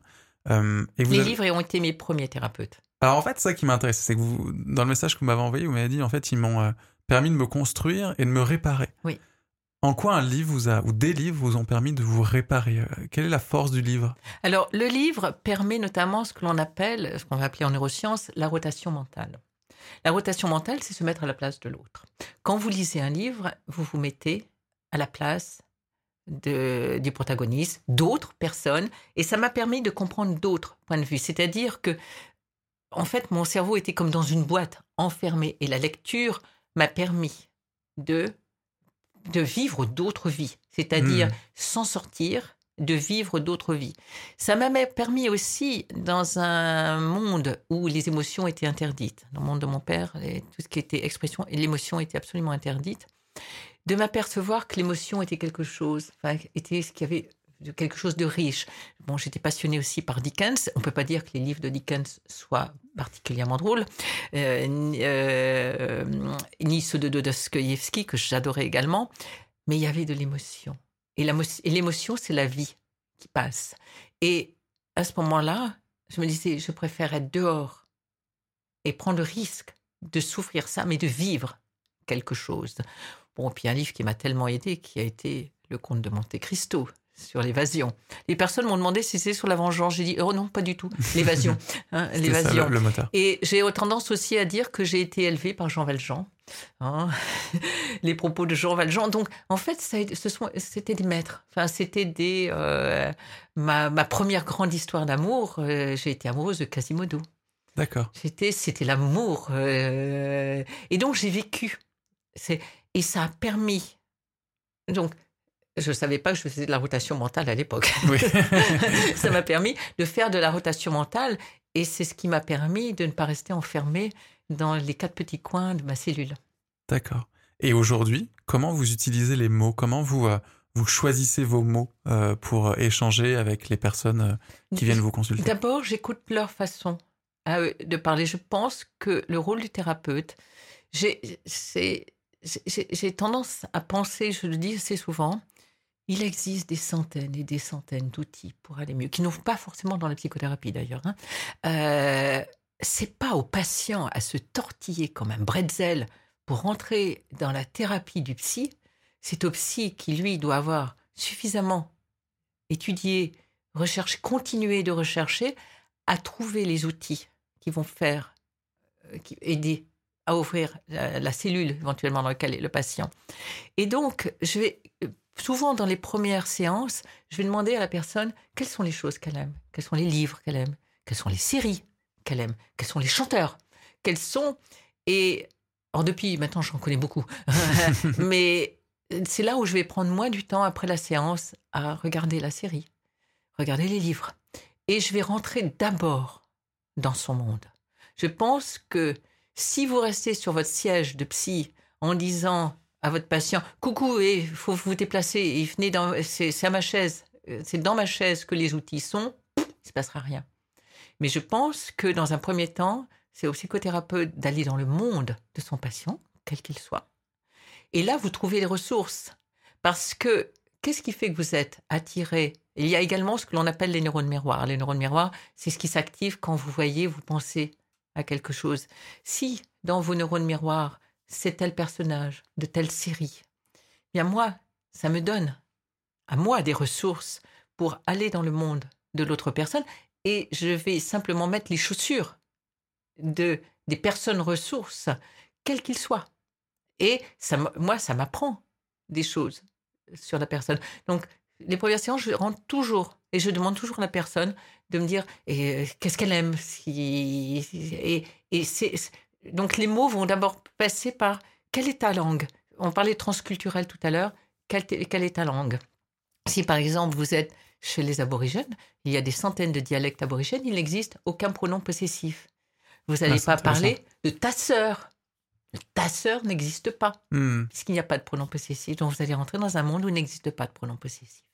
Euh, et vous Les avez- livres ont été mes premiers thérapeutes. Alors en fait, ça qui m'intéresse, c'est que vous, dans le message que vous m'avez envoyé, vous m'avez dit en fait, ils m'ont euh, permis de me construire et de me réparer. Oui. En quoi un livre vous a, ou des livres vous ont permis de vous réparer Euh, Quelle est la force du livre? Alors, le livre permet notamment ce que l'on appelle, ce qu'on va appeler en neurosciences, la rotation mentale. La rotation mentale, c'est se mettre à la place de l'autre. Quand vous lisez un livre, vous vous mettez à la place de- du protagoniste, d'autres personnes, et ça m'a permis de comprendre d'autres points de vue. C'est-à-dire que, en fait, mon cerveau était comme dans une boîte enfermée, et la lecture m'a permis de, de vivre d'autres vies, c'est-à-dire Hmm. sans sortir, de vivre d'autres vies. Ça m'a permis aussi, dans un monde où les émotions étaient interdites, dans le monde de mon père, tout ce qui était expression et l'émotion était absolument interdite, de m'apercevoir que l'émotion était quelque chose, enfin, était ce qu'il y avait de quelque chose de riche. Bon, j'étais passionnée aussi par Dickens. On peut pas dire que les livres de Dickens soient particulièrement drôles, euh, euh, ni ceux de Dostoïevski que j'adorais également, mais il y avait de l'émotion. Et l'émotion, c'est la vie qui passe. Et à ce moment-là, je me disais, je préfère être dehors et prendre le risque de souffrir ça, mais de vivre quelque chose. Bon, puis un livre qui m'a tellement aidé, qui a été Le Comte de Monte Cristo sur l'évasion. Les personnes m'ont demandé si c'est sur la vengeance. J'ai dit, oh non, pas du tout. L'évasion. <laughs> Hein, l'évasion. Et j'ai tendance aussi à dire que j'ai été élevée par Jean Valjean. Hein. <laughs> les propos de Jean Valjean. Donc, en fait, c'était des maîtres. Enfin, c'était des. Euh, ma, première grande histoire d'amour, euh, j'ai été amoureuse de Quasimodo. D'accord. C'était, c'était l'amour. Euh, et donc, j'ai vécu. Et ça a permis. Donc, je ne savais pas que je faisais de la rotation mentale à l'époque. <laughs> ça m'a permis de faire de la rotation mentale et c'est ce qui m'a permis de ne pas rester enfermé dans les quatre petits coins de ma cellule. D'accord. Et aujourd'hui, comment vous utilisez les mots? Comment vous, euh, vous choisissez vos mots euh, pour échanger avec les personnes euh, qui viennent vous consulter? D'abord, j'écoute leur façon de parler. Je pense que le rôle du thérapeute, j'ai tendance à penser, je le dis assez souvent, il existe des centaines et des centaines d'outils pour aller mieux, qui n'ouvrent pas forcément dans la psychothérapie d'ailleurs. Hein. Euh, c'est pas au patient à se tortiller comme un bretzel pour rentrer dans la thérapie du psy. C'est au psy qui, lui, doit avoir suffisamment étudié, recherché, continué de rechercher, à trouver les outils qui vont faire, euh, qui, aider à ouvrir la, la, cellule éventuellement dans laquelle est le patient. Et donc, je vais souvent dans les premières séances, je vais demander à la personne quelles sont les choses qu'elle aime, quels sont les livres qu'elle aime, quelles sont les séries qu'elle aime, quels sont les chanteurs, quels sont... Et alors depuis, maintenant j'en connais beaucoup, <laughs> mais c'est là où je vais prendre moi du temps après la séance à regarder la série, regarder les livres. Et je vais rentrer d'abord dans son monde. Je pense que si vous restez sur votre siège de psy en disant à votre patient Coucou, il faut vous déplacer, venez dans, c'est ma chaise, c'est dans ma chaise que les outils sont, il ne se passera rien. Mais je pense que dans un premier temps, c'est au psychothérapeute d'aller dans le monde de son patient, quel qu'il soit. Et là, vous trouvez les ressources. Parce que qu'est-ce qui fait que vous êtes attiré? Il y a également ce que l'on appelle les neurones miroirs. Les neurones miroirs, c'est ce qui s'active quand vous voyez, vous pensez à quelque chose. Si dans vos neurones miroirs, c'est tel personnage de telle série. Bien moi, ça me donne à moi des ressources pour aller dans le monde de l'autre personne et je vais simplement mettre les chaussures de des personnes ressources, quelles qu'ils soient. Et ça, moi, ça m'apprend des choses sur la personne. Donc, les premières séances, je rentre toujours et je demande toujours à la personne de me dire et qu'est-ce qu'elle aime. et, et c'est donc les mots vont d'abord passer par quelle est ta langue? On parlait transculturel tout à l'heure. Quelle, est ta langue? Si par exemple vous êtes chez les aborigènes, il y a des centaines de dialectes aborigènes, il n'existe aucun pronom possessif. Vous n'allez ah, pas parler de ta sœur. Ta sœur n'existe pas, hmm. puisqu'il n'y a pas de pronom possessif. Donc vous allez rentrer dans un monde où il n'existe pas de pronom possessif.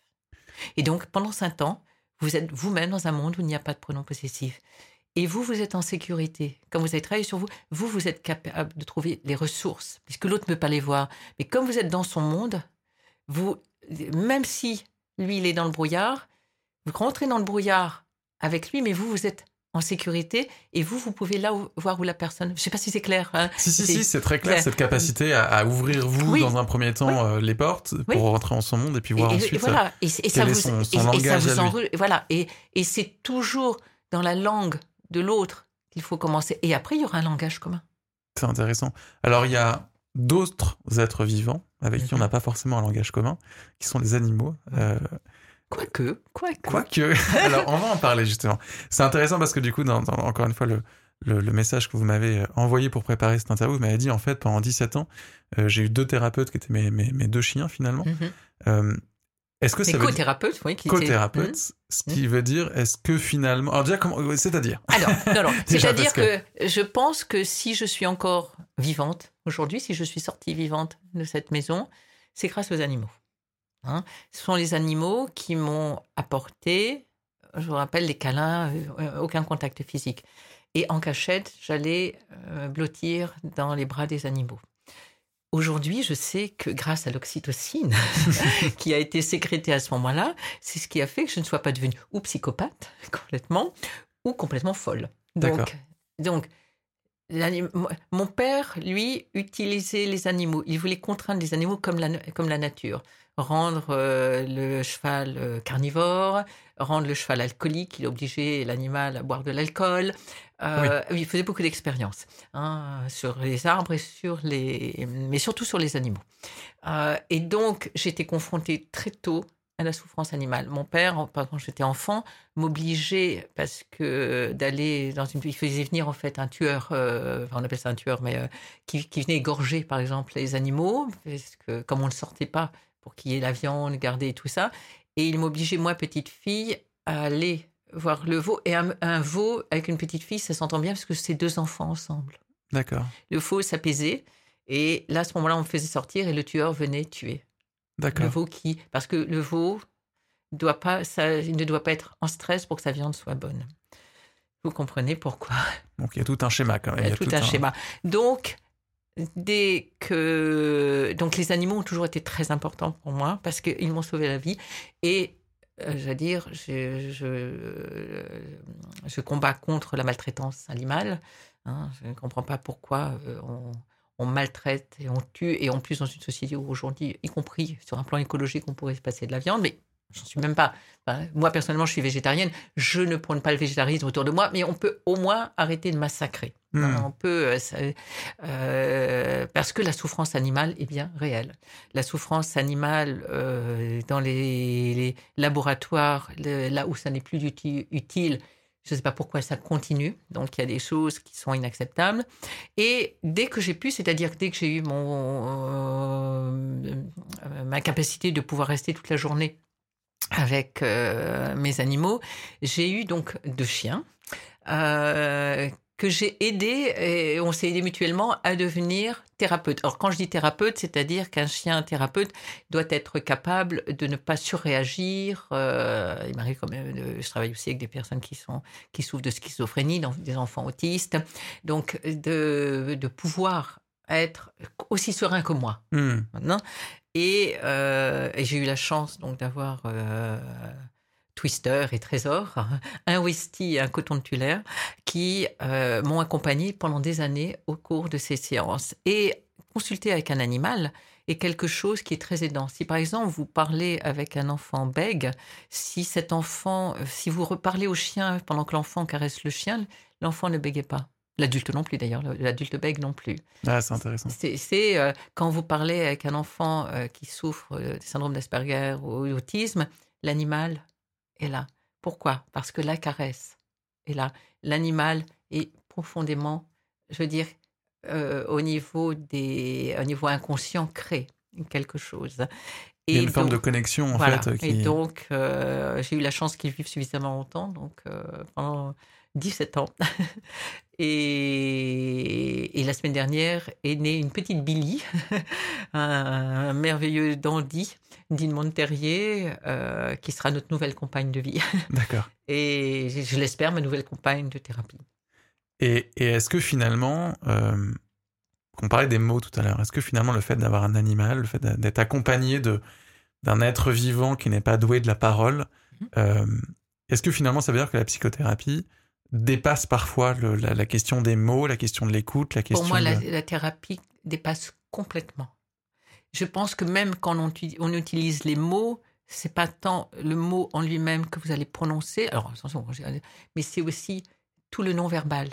Et donc pendant cinq ans, vous êtes vous-même dans un monde où il n'y a pas de pronom possessif. Et vous, vous êtes en sécurité. Quand vous avez travaillé sur vous, vous, vous êtes capable de trouver les ressources, puisque l'autre ne peut pas les voir. Mais comme vous êtes dans son monde, vous, même si lui, il est dans le brouillard, vous rentrez dans le brouillard avec lui, mais vous, vous êtes en sécurité et vous, vous pouvez là voir où la personne. Je ne sais pas si c'est clair. Hein. Si, si, si, c'est très clair, cette capacité à, ouvrir, vous, dans un premier temps, euh, les portes pour rentrer en son monde et puis voir ensuite et voilà. et, ça vous, son, ça vous voilà. Et, et c'est toujours dans la langue de l'autre qu'il faut commencer. Et après, il y aura un langage commun. C'est intéressant. Alors, il y a d'autres êtres vivants avec qui on n'a pas forcément un langage commun, qui sont les animaux. Euh... Quoique, quoique. Quoique. <laughs> Alors, on va en parler justement. C'est intéressant parce que du coup, dans, encore une fois, le, le, message que vous m'avez euh, envoyé pour préparer cette interview, vous m'avez dit en fait, pendant 17 ans, euh, j'ai eu deux thérapeutes qui étaient mes, mes, mes deux chiens finalement. Mhm. Euh, est-ce que c'est co-thérapeute, oui, co-thérapeute, ce qui veut dire est-ce que finalement, alors déjà comment, c'est-à-dire <laughs> Alors, non, non, <laughs> c'est-à-dire que... je pense que si je suis encore vivante aujourd'hui, si je suis sortie vivante de cette maison, c'est grâce aux animaux. Hein Ce sont les animaux qui m'ont apporté, je vous rappelle, les câlins, euh, aucun contact physique. Et en cachette, j'allais euh, blottir dans les bras des animaux. Aujourd'hui, je sais que grâce à l'oxytocine <laughs> qui a été sécrétée à ce moment-là, c'est ce qui a fait que je ne sois pas devenue ou psychopathe <laughs> complètement ou complètement folle. Donc, donc mon père, lui, utilisait les animaux. Il voulait contraindre les animaux comme la, comme la nature. Rendre euh, le cheval euh, carnivore, rendre le cheval alcoolique, il obligeait l'animal à boire de l'alcool. Euh, Il faisait beaucoup d'expériences hein, sur les arbres et sur les, mais surtout sur les animaux. Euh, et donc, j'étais confrontée très tôt à la souffrance animale. Mon père, quand j'étais enfant, m'obligeait parce que d'aller dans une, il faisait venir en fait un tueur, euh, on appelle ça un tueur, mais qui, venait égorger par exemple les animaux, parce que comme on ne sortait pas pour qu'il y ait la viande gardée et tout ça, et il m'obligeait moi petite fille à aller voir le veau et un, un veau avec une petite fille, ça s'entend bien parce que c'est deux enfants ensemble. D'accord. Le veau s'apaisait et là à ce moment-là on me faisait sortir et le tueur venait tuer. D'accord. Le veau qui, parce que le veau doit pas, ça, il ne doit pas être en stress pour que sa viande soit bonne. Vous comprenez pourquoi Donc il y a tout un schéma quand même. Il y a, tout, un, schéma. Donc dès que donc les animaux ont toujours été très importants pour moi parce qu'ils m'ont sauvé la vie et je veux dire, je, je, je, combats contre la maltraitance animale. Hein, je ne comprends pas pourquoi euh, on, on, maltraite et on tue, et en plus dans une société où aujourd'hui, y compris sur un plan écologique, on pourrait se passer de la viande, mais j'en suis même pas. Enfin, moi, personnellement, je suis végétarienne, je ne prône pas le végétarisme autour de moi, mais on peut au moins arrêter de massacrer. Hmm. On peut, euh, euh, parce que la souffrance animale est bien réelle. La souffrance animale euh, dans les, les laboratoires, le, là où ça n'est plus uti- utile, je ne sais pas pourquoi ça continue. Donc, il y a des choses qui sont inacceptables. Et dès que j'ai pu, c'est-à-dire dès que j'ai eu mon, ma capacité de pouvoir rester toute la journée avec euh, mes animaux, j'ai eu donc deux chiens euh, que j'ai aidé et on s'est aidé mutuellement à devenir thérapeute. Alors quand je dis thérapeute, c'est-à-dire qu'un chien thérapeute doit être capable de ne pas surréagir. Euh, il m'arrive quand même, de, je travaille aussi avec des personnes qui sont qui souffrent de schizophrénie, dans, des enfants autistes, donc de pouvoir être aussi serein que moi Hmm. maintenant. Et, euh, et j'ai eu la chance donc d'avoir euh, Twister et Trésor, <laughs> un Westie et un coton tulaire, qui euh, m'ont accompagné pendant des années au cours de ces séances. Et consulter avec un animal est quelque chose qui est très aidant. Si par exemple vous parlez avec un enfant bègue, si cet enfant, si vous reparlez au chien pendant que l'enfant caresse le chien, l'enfant ne bégait pas. L'adulte non plus d'ailleurs, l'adulte bègue non plus. Ah, c'est intéressant. C'est euh, quand vous parlez avec un enfant euh, qui souffre euh, du syndrome d'Asperger ou d'autisme, l'animal est là. Pourquoi? Parce que la caresse est là. L'animal est profondément, je veux dire, euh, au niveau des, au niveau inconscient, crée quelque chose. Et Il y a une donc, forme de connexion en voilà. fait. Qui... Et donc, j'ai eu la chance qu'ils vivent suffisamment longtemps, donc pendant 17 ans. <laughs> Et, et, la semaine dernière est née une petite Billy, <laughs> un, un, merveilleux dandy, Dean Monterrier, euh, qui sera notre nouvelle compagne de vie. <laughs> D'accord. Et je, je l'espère, ma nouvelle compagne de thérapie. Et, et est-ce que finalement, euh, on parlait des mots tout à l'heure, est-ce que finalement le fait d'avoir un animal, le fait d'être accompagné de d'un être vivant qui n'est pas doué de la parole, mmh. euh, est-ce que finalement ça veut dire que la psychothérapie dépasse parfois le, la, la, question des mots, la question de l'écoute, la question. Pour moi, de... la, la, thérapie dépasse complètement. Je pense que même quand on, on utilise les mots, c'est pas tant le mot en lui-même que vous allez prononcer. Alors attention, mais c'est aussi tout le non-verbal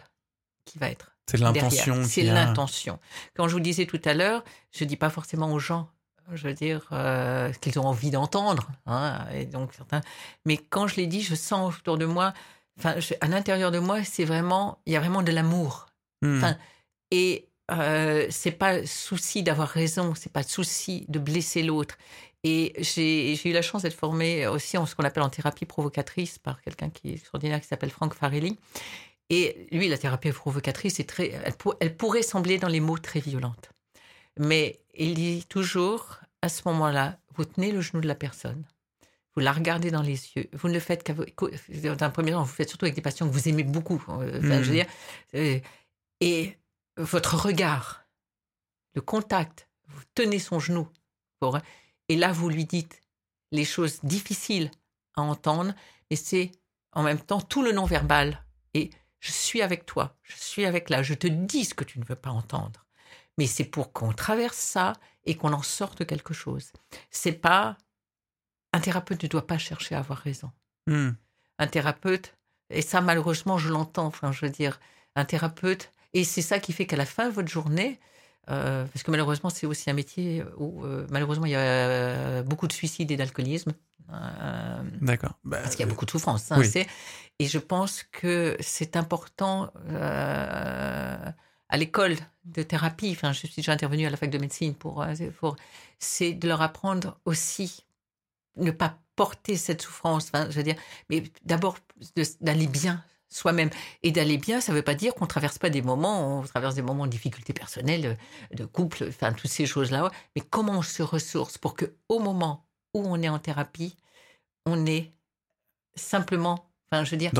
qui va être. C'est l'intention. C'est l'intention. Quand je vous disais tout à l'heure, je dis pas forcément aux gens je veux dire, euh, ce qu'ils ont envie d'entendre. Hein, et donc certains. Mais quand je l'ai dit, je sens autour de moi, enfin, je, à l'intérieur de moi, c'est vraiment, il y a vraiment de l'amour. Hmm. Enfin, et euh, c'est pas souci d'avoir raison, c'est pas souci de blesser l'autre. Et j'ai eu la chance d'être formée aussi en ce qu'on appelle en thérapie provocatrice par quelqu'un qui est extraordinaire, qui s'appelle Franck Farelli. Et lui, la thérapie provocatrice, est très, elle, pour, elle pourrait sembler dans les mots très violente. Mais il dit toujours, à ce moment-là, vous tenez le genou de la personne, vous la regardez dans les yeux, vous ne le faites qu'avec, dans un premier temps, vous faites surtout avec des patients que vous aimez beaucoup, enfin, Hmm. mmh. je veux dire, euh, et votre regard, le contact, vous tenez son genou, pour, et là vous lui dites les choses difficiles à entendre, et c'est en même temps tout le non-verbal. Et je suis avec toi, je suis avec là, je te dis ce que tu ne veux pas entendre. Mais c'est pour qu'on traverse ça et qu'on en sorte quelque chose. C'est pas un thérapeute ne doit pas chercher à avoir raison. Hmm. Un thérapeute, et ça malheureusement je l'entends, enfin je veux dire, un thérapeute, et c'est ça qui fait qu'à la fin de votre journée, euh, parce que malheureusement c'est aussi un métier où euh, malheureusement il y a euh, beaucoup de suicides et d'alcoolisme. Euh, D'accord. Bah, parce qu'il y a beaucoup de souffrance. hein, oui. Et je pense que c'est important à l'école de thérapie. Enfin, je suis déjà intervenue à la fac de médecine pour, pour c'est de leur apprendre aussi ne pas porter cette souffrance. Enfin, je veux dire, mais d'abord d'aller bien soi-même et d'aller bien, ça ne veut pas dire qu'on traverse pas des moments, on traverse des moments de difficultés personnelles, de couple, enfin toutes ces choses-là. Mais comment on se ressource pour que au moment où on est en thérapie, on est simplement, enfin, je veux dire,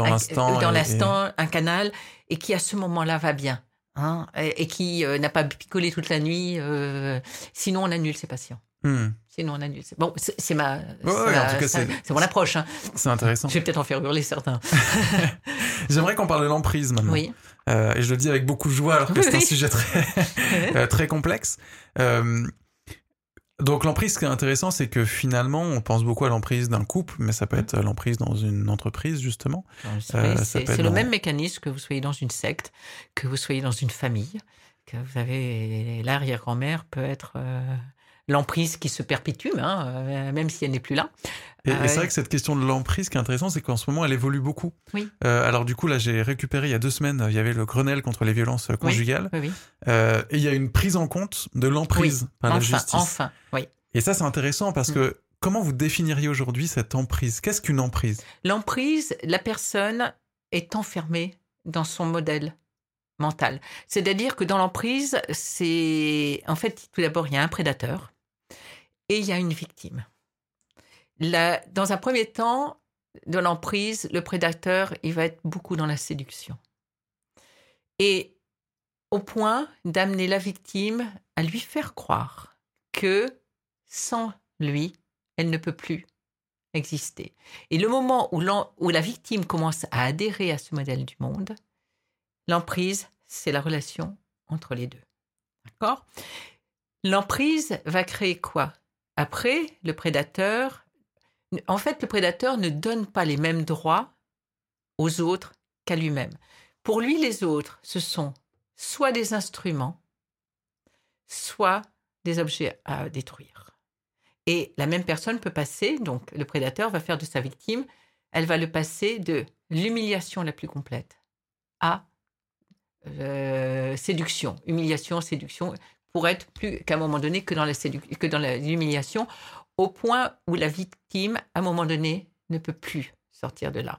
Dans l'instant et- un canal, et qui à ce moment-là va bien, hein, et, et qui euh, n'a pas picolé toute la nuit. euh, sinon, on annule ses patients. Hmm. Sinon, on annule. Bon, c'est ma, ouais, c'est ma- mon approche. hein. C'est intéressant. Je vais peut-être en faire hurler certains. <laughs> J'aimerais qu'on parle de l'emprise maintenant. Oui. Euh, et je le dis avec beaucoup de joie alors que Oui, c'est un sujet très, <laughs> euh, très complexe. Euh, donc l'emprise, ce qui est intéressant, c'est que finalement, on pense beaucoup à l'emprise d'un couple, mais ça peut Mm. être l'emprise dans une entreprise, justement. C'est Euh, le dans- même mécanisme que vous soyez dans une secte, que vous soyez dans une famille, que vous avez l'arrière-grand-mère peut être l'emprise qui se perpétue, hein, euh, même si elle n'est plus là. Et, et c'est vrai que cette question de l'emprise, ce qui est intéressant, c'est qu'en ce moment, elle évolue beaucoup. Oui. Euh, alors du coup, là, j'ai récupéré il y a deux semaines, il y avait le Grenelle contre les violences euh, conjugales, Oui, oui. Euh, et il y a une prise en compte de l'emprise par la Enfin, justice. enfin, oui. Et ça, c'est intéressant parce Mm. que comment vous définiriez aujourd'hui cette emprise? Qu'est-ce qu'une emprise? L'emprise, la personne est enfermée dans son modèle mental. C'est-à-dire que dans l'emprise, c'est en fait tout d'abord il y a un prédateur et il y a une victime. Dans un premier temps, dans l'emprise, le prédateur, il va être beaucoup dans la séduction. Et au point d'amener la victime à lui faire croire que sans lui, elle ne peut plus exister. Et le moment où, où la victime commence à adhérer à ce modèle du monde, l'emprise, c'est la relation entre les deux. D'accord? L'emprise va créer quoi? Après, le prédateur, en fait, le prédateur ne donne pas les mêmes droits aux autres qu'à lui-même. Pour lui, les autres, ce sont soit des instruments, soit des objets à détruire. Et la même personne peut passer, donc le prédateur va faire de sa victime, elle va le passer de l'humiliation la plus complète à euh, séduction, humiliation, séduction, pour être plus qu'à un moment donné que dans la que dans l'humiliation, au point où la victime, à un moment donné, ne peut plus sortir de là.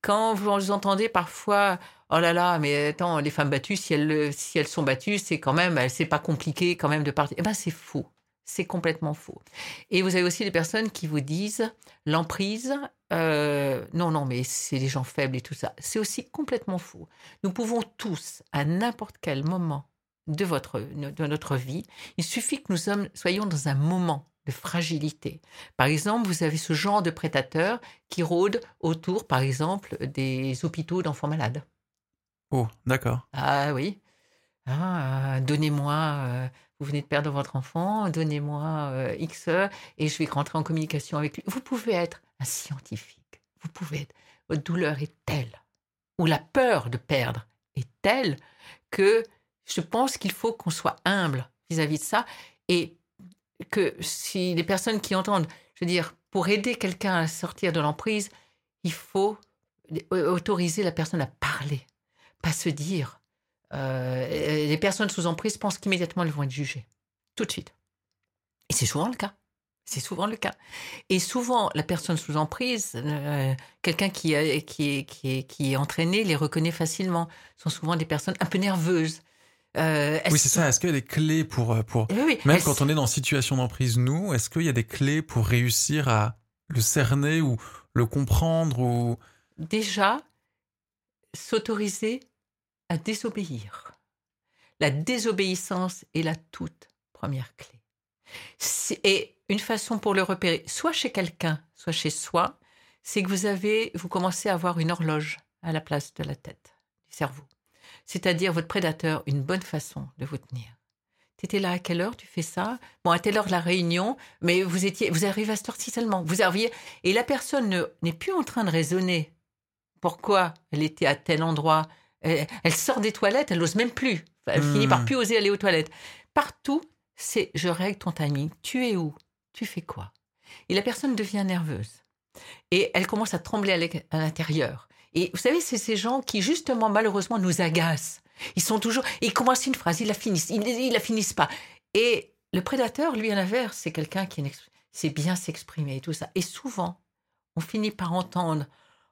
Quand vous entendez parfois, oh là là, mais attends, les femmes battues, si elles, si elles sont battues, c'est quand même, c'est pas compliqué quand même de partir. Eh ben, c'est faux. C'est complètement faux. Et vous avez aussi des personnes qui vous disent l'emprise, euh, non, non, mais c'est des gens faibles et tout ça. C'est aussi complètement faux. Nous pouvons tous, à n'importe quel moment de, votre, de notre vie, il suffit que nous sommes, soyons dans un moment de fragilité. Par exemple, vous avez ce genre de prédateurs qui rôdent autour, par exemple, des hôpitaux d'enfants malades. Oh, d'accord. Ah oui. Ah, euh, donnez-moi, euh, vous venez de perdre votre enfant, donnez-moi euh, X et je vais rentrer en communication avec lui. Vous pouvez être un scientifique. Vous pouvez être. Votre douleur est telle, ou la peur de perdre est telle que je pense qu'il faut qu'on soit humble vis-à-vis de ça et que si les personnes qui entendent, je veux dire, pour aider quelqu'un à sortir de l'emprise, il faut autoriser la personne à parler, pas se dire. Euh, les personnes sous emprise pensent qu'immédiatement elles vont être jugées, tout de suite. Et c'est souvent le cas. C'est souvent le cas. Et souvent, la personne sous emprise, euh, quelqu'un qui, qui est entraîné, les reconnaît facilement. Ce sont souvent des personnes un peu nerveuses. Euh, Oui, c'est ça. Est-ce qu'il y a des clés pour, euh, pour... Oui, oui, Même quand on est dans situation d'emprise, nous, est-ce qu'il y a des clés pour réussir à le cerner ou le comprendre ou... déjà s'autoriser à désobéir. La désobéissance est la toute première clé. Et une façon pour le repérer, soit chez quelqu'un, soit chez soi, c'est que vous avez, vous commencez à avoir une horloge à la place de la tête du cerveau. C'est-à-dire votre prédateur, une bonne façon de vous tenir. Tu étais là à quelle heure tu fais ça? Bon, à telle heure la réunion, mais vous étiez, vous arrivez à cette heure-ci seulement. Vous arriviez, et la personne n'est plus en train de raisonner. Pourquoi elle était à tel endroit elle, sort des toilettes, elle n'ose même plus. Elle finit par hmm. plus oser aller aux toilettes. Partout, c'est je règle ton timing. Tu es où? Tu fais quoi? Et la personne devient nerveuse. Et elle commence à trembler à l'intérieur. Et vous savez, c'est ces gens qui, justement, malheureusement, nous agacent. Ils sont toujours. Ils commencent une phrase, ils la finissent, ils, la finissent pas. Et le prédateur, lui, à l'inverse, c'est quelqu'un qui sait bien s'exprimer et tout ça. Et souvent, on finit par entendre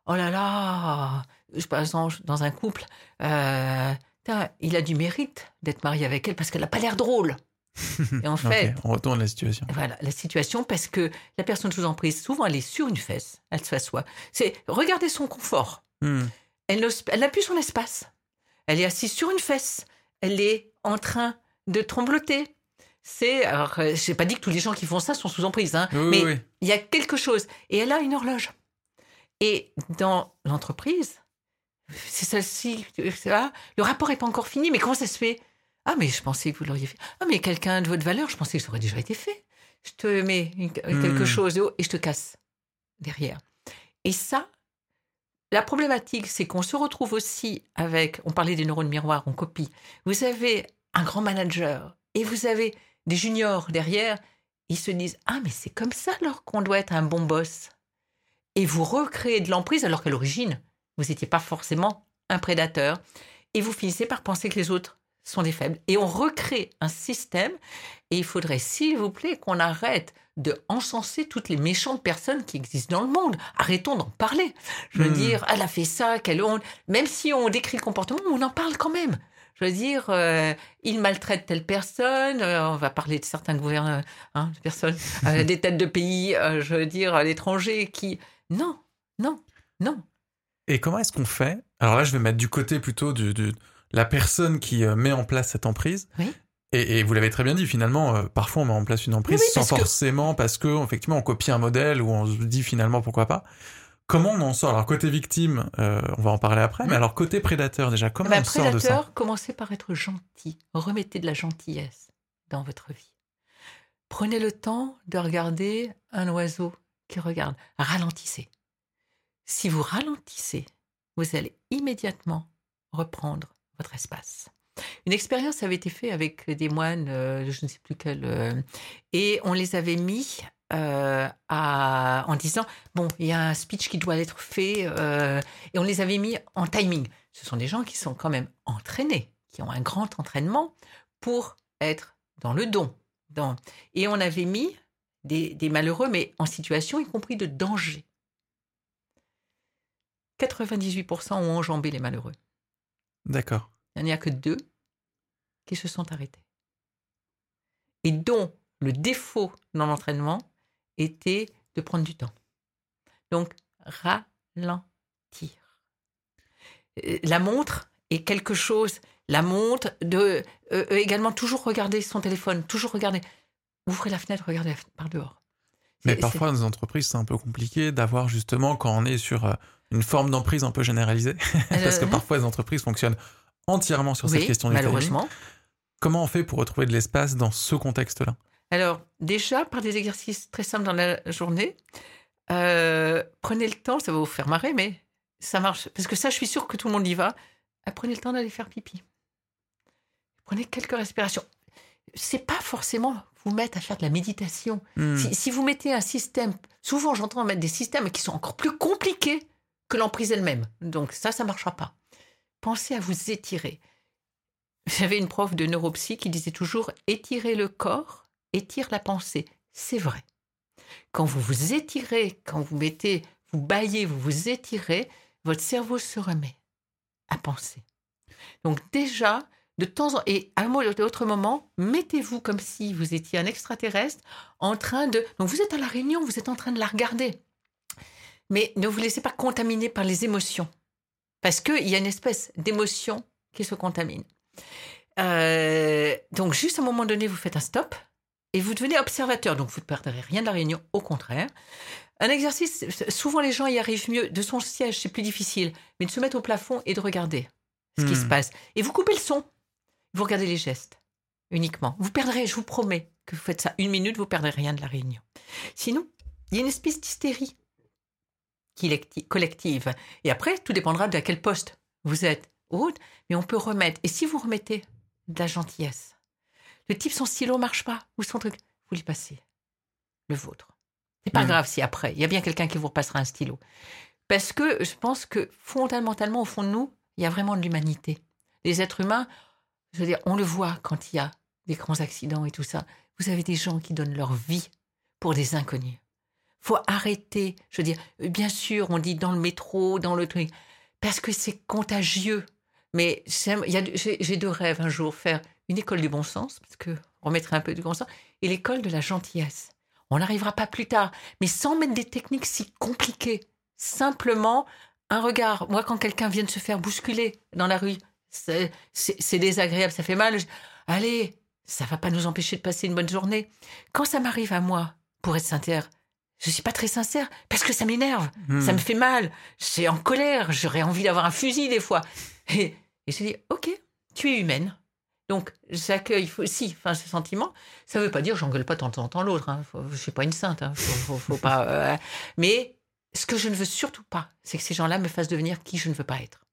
Oh là là Par exemple, dans un couple, euh, il a du mérite d'être marié avec elle parce qu'elle n'a pas l'air drôle. <laughs> Et en fait, on retourne la situation. Voilà, la situation parce que la personne sous emprise, souvent, elle est sur une fesse, elle s'assoit. C'est regardez son confort. Hmm. Elle n'a plus son espace. Elle est assise sur une fesse. Elle est en train de trembloter. C'est, alors, euh, je n'ai pas dit que tous les gens qui font ça sont sous emprise, hein, mais il y a quelque chose. Et elle a une horloge. Et dans l'entreprise, c'est celle-ci, le rapport n'est pas encore fini, mais comment ça se fait? Ah, mais je pensais que vous l'auriez fait. Ah, mais quelqu'un de votre valeur, je pensais que ça aurait déjà été fait. Je te mets quelque hmm. chose et je te casse derrière. Et ça, la problématique, c'est qu'on se retrouve aussi avec, on parlait des neurones miroirs, on copie. Vous avez un grand manager et vous avez des juniors derrière, ils se disent Ah, mais c'est comme ça alors qu'on doit être un bon boss. Et vous recréez de l'emprise alors qu'à l'origine, vous n'étiez pas forcément un prédateur. Et vous finissez par penser que les autres sont des faibles. Et on recrée un système. Et il faudrait, s'il vous plaît, qu'on arrête de encenser toutes les méchantes personnes qui existent dans le monde. Arrêtons d'en parler. Je veux hmm. dire, elle a fait ça, quelle honte. Même si on décrit le comportement, on en parle quand même. Je veux dire, euh, il maltraite telle personne. Euh, on va parler de certains gouverneurs, hein, de personnes, euh, <laughs> des têtes de pays, je veux dire, à l'étranger, qui. Non, non, non. Et comment est-ce qu'on fait? Alors là, je vais mettre du côté plutôt de, la personne qui met en place cette emprise. Oui. Et, vous l'avez très bien dit, finalement, euh, parfois on met en place une emprise sans forcément parce que effectivement on copie un modèle ou on se dit finalement pourquoi pas. Comment on en sort? Alors côté victime, euh, on va en parler après, mais alors côté prédateur déjà, comment ben, on sort de ça? Prédateur, commencez par être gentil. Remettez de la gentillesse dans votre vie. Prenez le temps de regarder un oiseau qui regarde. Ralentissez. Si vous ralentissez, vous allez immédiatement reprendre votre espace. Une expérience avait été faite avec des moines, euh, je ne sais plus quel, euh, et on les avait mis euh, à, en disant bon, il y a un speech qui doit être fait, et on les avait mis en timing. Ce sont des gens qui sont quand même entraînés, qui ont un grand entraînement pour être dans le don. Dans... Et on avait mis des, des malheureux, mais en situation y compris de danger. 98% ont enjambé les malheureux. D'accord. Il n'y a que deux qui se sont arrêtés. Et dont le défaut dans l'entraînement était de prendre du temps. Donc, ralentir. Euh, la montre est quelque chose. La montre, de euh, euh, également toujours regarder son téléphone, toujours regarder. Ouvrez la fenêtre, regardez par dehors. Mais parfois, dans les entreprises, c'est un peu compliqué d'avoir justement, quand on est sur une forme d'emprise un peu généralisée, <laughs> parce que parfois les entreprises fonctionnent entièrement sur cette question du malheureusement. Comment on fait pour retrouver de l'espace dans ce contexte-là? Alors, déjà, par des exercices très simples dans la journée, euh, prenez le temps, ça va vous faire marrer, mais ça marche. Parce que ça, je suis sûre que tout le monde y va. Euh, prenez le temps d'aller faire pipi. Prenez quelques respirations. C'est pas forcément vous mettre à faire de la méditation. Hmm. Si, si, vous mettez un système, souvent j'entends mettre des systèmes qui sont encore plus compliqués que l'emprise elle-même. Donc ça, ça marchera pas pensez à vous étirer. J'avais une prof de neuropsy qui disait toujours étirer le corps, étire la pensée. C'est vrai. Quand vous vous étirez, quand vous mettez, vous baillez, vous vous étirez, votre cerveau se remet à penser. Donc déjà, de temps en temps, et à un autre moment, mettez-vous comme si vous étiez un extraterrestre en train de... Donc vous êtes à la réunion, vous êtes en train de la regarder. Mais ne vous laissez pas contaminer par les émotions. Parce qu'il y a une espèce d'émotion qui se contamine. Euh, donc, juste à un moment donné, vous faites un stop et vous devenez observateur. Donc, vous ne perdrez rien de la réunion, au contraire. Un exercice, souvent les gens y arrivent mieux. De son siège, c'est plus difficile, mais de se mettre au plafond et de regarder. ce qui se Hmm. passe. Et vous coupez le son. Vous regardez les gestes uniquement. Vous perdrez, je vous promets, que vous faites ça une minute, vous perdrez rien de la réunion. Sinon, il y a une espèce d'hystérie collective. Et après, tout dépendra de à quel poste vous êtes ou autre, mais on peut remettre. Et si vous remettez de la gentillesse, le type, son stylo marche pas, ou son truc, vous lui passez le vôtre. C'est pas Mm. grave si après, il y a bien quelqu'un qui vous repassera un stylo. Parce que je pense que fondamentalement, au fond de nous, il y a vraiment de l'humanité. Les êtres humains, je veux dire, on le voit quand il y a des grands accidents et tout ça. Vous avez des gens qui donnent leur vie pour des inconnus. Faut arrêter. Je veux dire, bien sûr, on dit dans le métro, dans le truc, parce que c'est contagieux. Mais j'ai deux rêves un jour, faire une école du bon sens, parce que on mettrait un peu du bon sens, et l'école de la gentillesse. On n'arrivera pas plus tard, mais sans mettre des techniques si compliquées. Simplement, un regard. Moi, quand quelqu'un vient de se faire bousculer dans la rue, c'est désagréable, ça fait mal. Allez, ça va pas nous empêcher de passer une bonne journée. Quand ça m'arrive à moi, pour être sincère, je suis pas très sincère parce que ça m'énerve, Hmm. ça me fait mal, j'ai en colère, j'aurais envie d'avoir un fusil des fois. Et, et je dis, ok, tu es humaine. Donc, j'accueille aussi enfin, ce sentiment. Ça veut pas dire j'engueule pas de temps en temps l'autre. Hein. Faut- Je suis pas une sainte. Hein. Faut, faut- faut pas, euh, Mais ce que je ne veux surtout pas, c'est que ces gens-là me fassent devenir qui je ne veux pas être.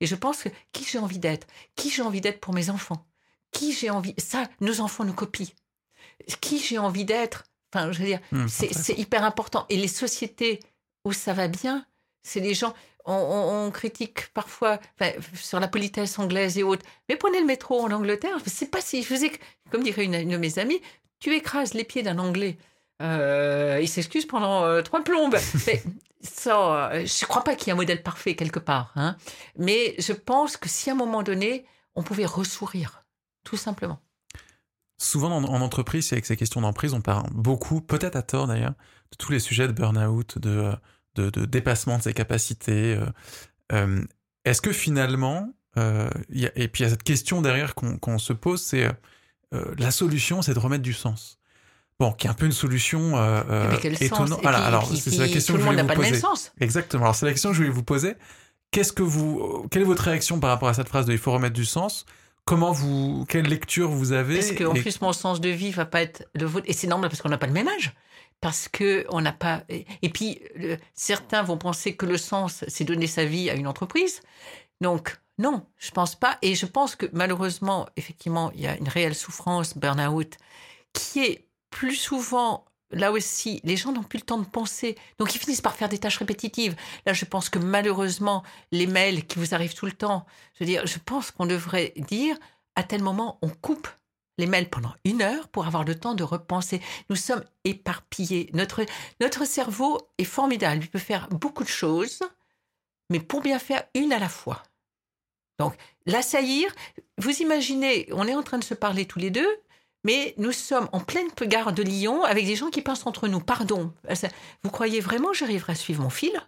Et je pense que qui j'ai envie d'être, qui j'ai envie d'être pour mes enfants, qui j'ai envie. Ça, nos enfants nous copient. Qui j'ai envie d'être. Enfin, je veux dire, Hmm, c'est hyper important. Et les sociétés où ça va bien, c'est les gens. On, on- on critique parfois enfin, sur la politesse anglaise et autres. Mais prenez le métro en Angleterre. C'est pas si. Je ai, comme dirait une, une de mes amies, tu écrases les pieds d'un Anglais. Euh, il s'excuse pendant euh, trois plombes. <laughs> Mais ça, euh, je crois pas qu'il y ait un modèle parfait quelque part. Hein. Mais je pense que si à un moment donné, on pouvait ressourire, tout simplement. Souvent en, en entreprise, avec ces questions d'emprise, on parle beaucoup, peut-être à tort d'ailleurs, de tous les sujets de burn-out, de, de, de dépassement de ses capacités. euh, euh, Est-ce que finalement, euh, il y a- et puis il y a cette question derrière qu'on qu'on se pose, c'est euh, la solution, c'est de remettre du sens. Bon, qui est un peu une solution Mais quel sens étonnante. Voilà, alors c'est la question que je voulais vous poser. Exactement. Alors c'est la question que je voulais vous poser. Qu'est-ce que vous, quelle est votre réaction par rapport à cette phrase de il faut remettre du sens Comment vous, quelle lecture vous avez Parce qu'en et- plus, mon sens de vie va pas être le vôtre. Et c'est normal parce qu'on n'a pas le même âge. Parce que on n'a pas. Et puis, le- certains vont penser que le sens, c'est donner sa vie à une entreprise. Donc, non, je pense pas. Et je pense que malheureusement, effectivement, il y a une réelle souffrance, burn-out, qui est plus souvent. Là aussi, les gens n'ont plus le temps de penser. Donc, ils finissent par faire des tâches répétitives. Là, je pense que malheureusement, les mails qui vous arrivent tout le temps, je veux dire, je pense qu'on devrait dire à tel moment, on coupe les mails pendant une heure pour avoir le temps de repenser. Nous sommes éparpillés. Notre, notre cerveau est formidable. Il peut faire beaucoup de choses, mais pour bien faire une à la fois. Donc, l'assaillir, vous imaginez, on est en train de se parler tous les deux, mais nous sommes en pleine gare de Lyon avec des gens qui pensent entre nous. Pardon, vous croyez vraiment que j'arriverai à suivre mon fil?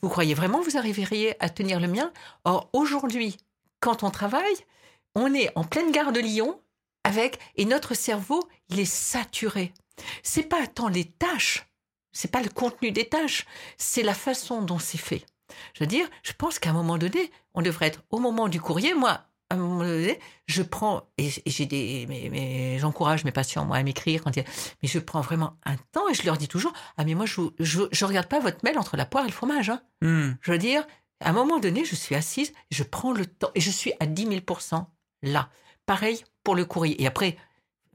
Vous croyez vraiment que vous arriveriez à tenir le mien? Or, aujourd'hui, quand on travaille, on est en pleine gare de Lyon avec et notre cerveau, il est saturé. C'est pas tant les tâches, c'est pas le contenu des tâches, c'est la façon dont c'est fait. Je veux dire, je pense qu'à un moment donné, on devrait être au moment du courrier. Moi, à un moment donné, je prends et j'ai des, mais, mais j'encourage mes patients moi à m'écrire quand il y a, mais je prends vraiment un temps et je leur dis toujours, ah mais moi je je, je regarde pas votre mail entre la poire et le fromage. Hein. Hmm. Je veux dire, à un moment donné, je suis assise, je prends le temps et je suis à 10 000% là. Pareil pour le courrier. Et après,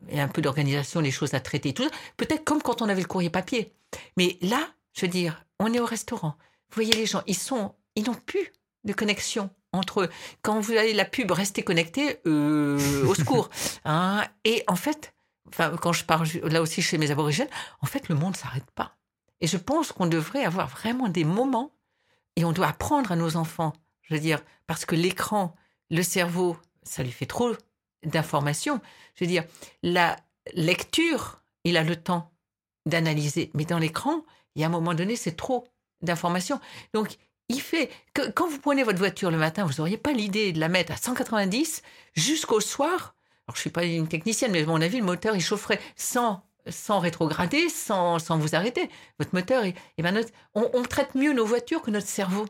il y a un peu d'organisation, les choses à traiter, tout ça. Peut-être comme quand on avait le courrier papier. Mais là, je veux dire, on est au restaurant. Vous voyez les gens, ils sont, ils n'ont plus de connexion entre. Quand vous avez la pub, restez connectés, euh, au secours. <laughs> Hein et en fait, enfin, quand je parle là aussi chez mes aborigènes, en fait, le monde s'arrête pas. Et je pense qu'on devrait avoir vraiment des moments et on doit apprendre à nos enfants, je veux dire, parce que l'écran, le cerveau, ça lui fait trop d'informations. Je veux dire, la lecture, il a le temps d'analyser, mais dans l'écran, il y a un moment donné, c'est trop d'informations. Donc, il fait que quand vous prenez votre voiture le matin, vous n'auriez pas l'idée de la mettre à 190 jusqu'au soir. Alors, je suis pas une technicienne, mais à mon avis, le moteur, il chaufferait sans sans rétrograder, sans, sans vous arrêter. Votre moteur, et, ben notre, on, traite mieux nos voitures que notre cerveau.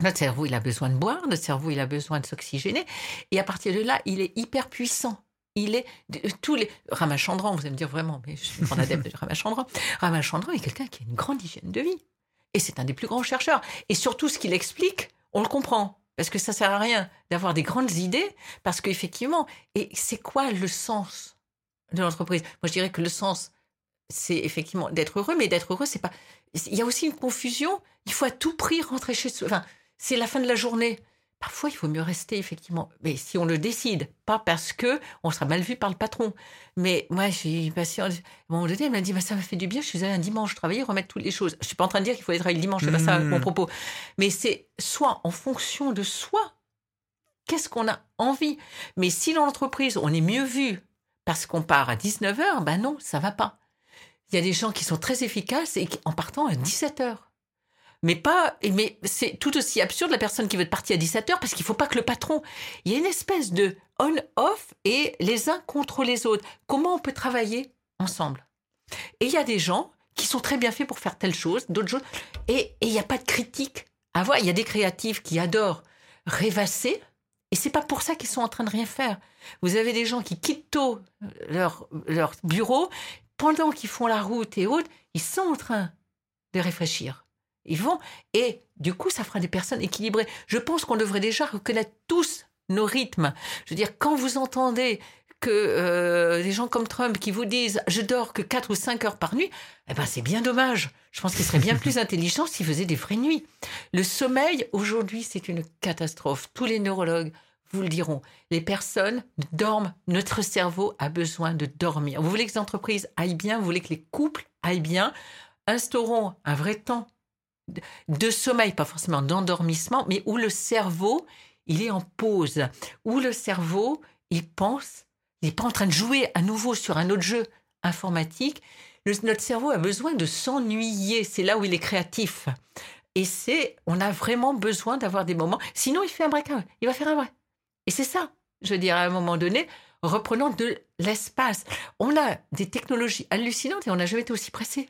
Notre cerveau, il a besoin de boire, notre cerveau, il a besoin de s'oxygéner. Et à partir de là, il est hyper puissant. Il est tous les Ramachandran, vous allez me dire vraiment, mais je suis grand adepte de Ramachandran. Ramachandran est quelqu'un qui a une grande hygiène de vie. Et c'est un des plus grands chercheurs. Et surtout, ce qu'il explique, on le comprend. Parce que ça sert à rien d'avoir des grandes idées, parce qu'effectivement, et c'est quoi le sens de l'entreprise? Moi, je dirais que le sens, c'est effectivement d'être heureux, mais d'être heureux, c'est pas. Il y a aussi une confusion. Il faut à tout prix rentrer chez soi. Enfin, c'est la fin de la journée. Parfois, il faut mieux rester, effectivement. Mais si on le décide, pas parce que on sera mal vu par le patron. Mais moi, j'ai passé. À un moment donné, elle m'a dit bah, Ça m'a fait du bien, je suis allée un dimanche travailler, remettre toutes les choses. Je suis pas en train de dire qu'il faut aller travailler le dimanche, c'est pas ça mon mmh. propos. Mais c'est soit en fonction de soi, qu'est-ce qu'on a envie? Mais si dans l'entreprise, on est mieux vu parce qu'on part à 19h, ben non, ça va pas. Il y a des gens qui sont très efficaces et en partant à 17h mais pas. Mais c'est tout aussi absurde la personne qui veut partir à 17h parce qu'il faut pas que le patron. Il y a une espèce de on-off et les uns contre les autres. Comment on peut travailler ensemble? Et il y a des gens qui sont très bien faits pour faire telle chose, d'autres choses. Et il n'y a pas de critique à voir. Il y a des créatifs qui adorent rêvasser. Et c'est pas pour ça qu'ils sont en train de rien faire. Vous avez des gens qui quittent tôt leur, leur bureau, pendant qu'ils font la route et autres, ils sont en train de réfléchir. Ils vont. Et du coup, ça fera des personnes équilibrées. Je pense qu'on devrait déjà reconnaître tous nos rythmes. Je veux dire, quand vous entendez que euh, des gens comme Trump qui vous disent je dors que 4 ou 5 heures par nuit, eh ben c'est bien dommage. Je pense qu'il serait bien plus <laughs> intelligent s'il faisait des vraies nuits. Le sommeil, aujourd'hui, c'est une catastrophe. Tous les neurologues vous le diront. Les personnes dorment. Notre cerveau a besoin de dormir. Vous voulez que les entreprises aillent bien, vous voulez que les couples aillent bien, instaurons un vrai temps de sommeil, pas forcément d'endormissement, mais où le cerveau, il est en pause, où le cerveau, il pense, il n'est pas en train de jouer à nouveau sur un autre jeu informatique. notre cerveau a besoin de s'ennuyer, c'est là où il est créatif. Et c'est, on a vraiment besoin d'avoir des moments. Sinon, il fait un break, il va faire un break. Et c'est ça, je dire, à un moment donné, reprenant de l'espace. On a des technologies hallucinantes et on n'a jamais été aussi pressé.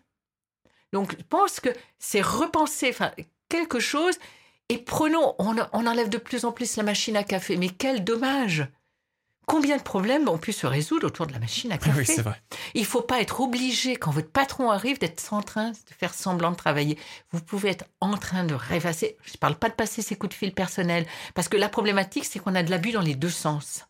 Donc, je pense que c'est repenser enfin, quelque chose et prenons, on, enlève de plus en plus la machine à café. Mais quel dommage Combien de problèmes ont pu se résoudre autour de la machine à café Oui, c'est vrai. Il ne faut pas être obligé, quand votre patron arrive, d'être en train de faire semblant de travailler. Vous pouvez être en train de rêvasser. Je ne parle pas de passer ses coups de fil personnels, parce que la problématique, c'est qu'on a de l'abus dans les deux sens.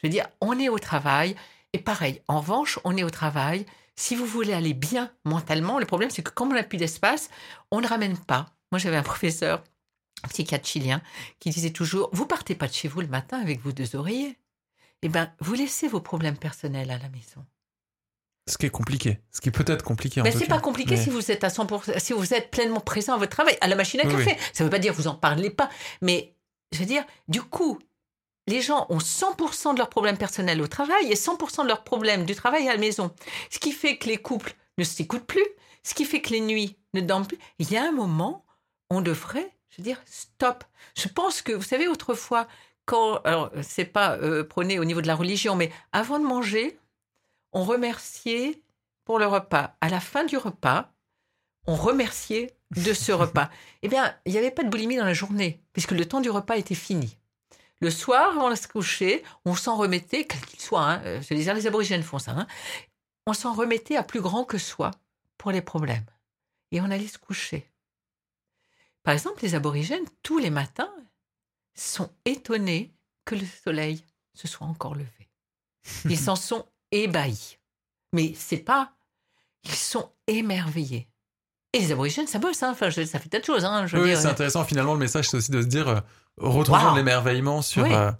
Je veux dire, on est au travail, et pareil, en revanche, on est au travail, si vous voulez aller bien mentalement, le problème c'est que comme on n'a plus d'espace, on ne ramène pas. Moi j'avais un <laughs> professeur, un psychiatre chilien, qui disait toujours, vous partez pas de chez vous le matin avec vos deux oreillers. Eh bien, vous laissez vos problèmes personnels à la maison. Ce qui est compliqué, ce qui peut être compliqué. Mais c'est pas compliqué si vous êtes à 100%, si vous êtes pleinement présent à votre travail, à la machine à café. Ça ne veut pas dire que vous en parlez pas, mais je veux dire, du coup, les gens ont 100% de leurs problèmes personnels au travail et 100% de leurs problèmes du travail à la maison. Ce qui fait que les couples ne s'écoutent plus, ce qui fait que les nuits ne dorment plus. Il y a un moment, on devrait, je veux dire, stop. Je pense que, vous savez, autrefois, quand, alors, c'est pas euh, prôné au niveau de la religion, mais avant de manger, on remerciait pour le repas. À la fin du repas, on remerciait de ce repas. <laughs> Eh bien, il n'y avait pas de boulimie dans la journée, puisque le temps du repas était fini. Le soir, avant de se coucher, on s'en remettait, quel qu'il soit, hein, euh, je les aborigènes font ça, hein, on s'en remettait à plus grand que soi pour les problèmes. Et on allait se coucher. Par exemple, les aborigènes, tous les matins, sont étonnés que le soleil se soit encore levé. <laughs> Ils s'en sont ébahis. Mais c'est pas. Ils sont émerveillés. Et les aborigènes, ça bosse, hein. enfin, ça fait tas de choses. Hein, oui, c'est intéressant. Finalement, le message, c'est aussi de se dire retrouvons l'émerveillement sur. Euh,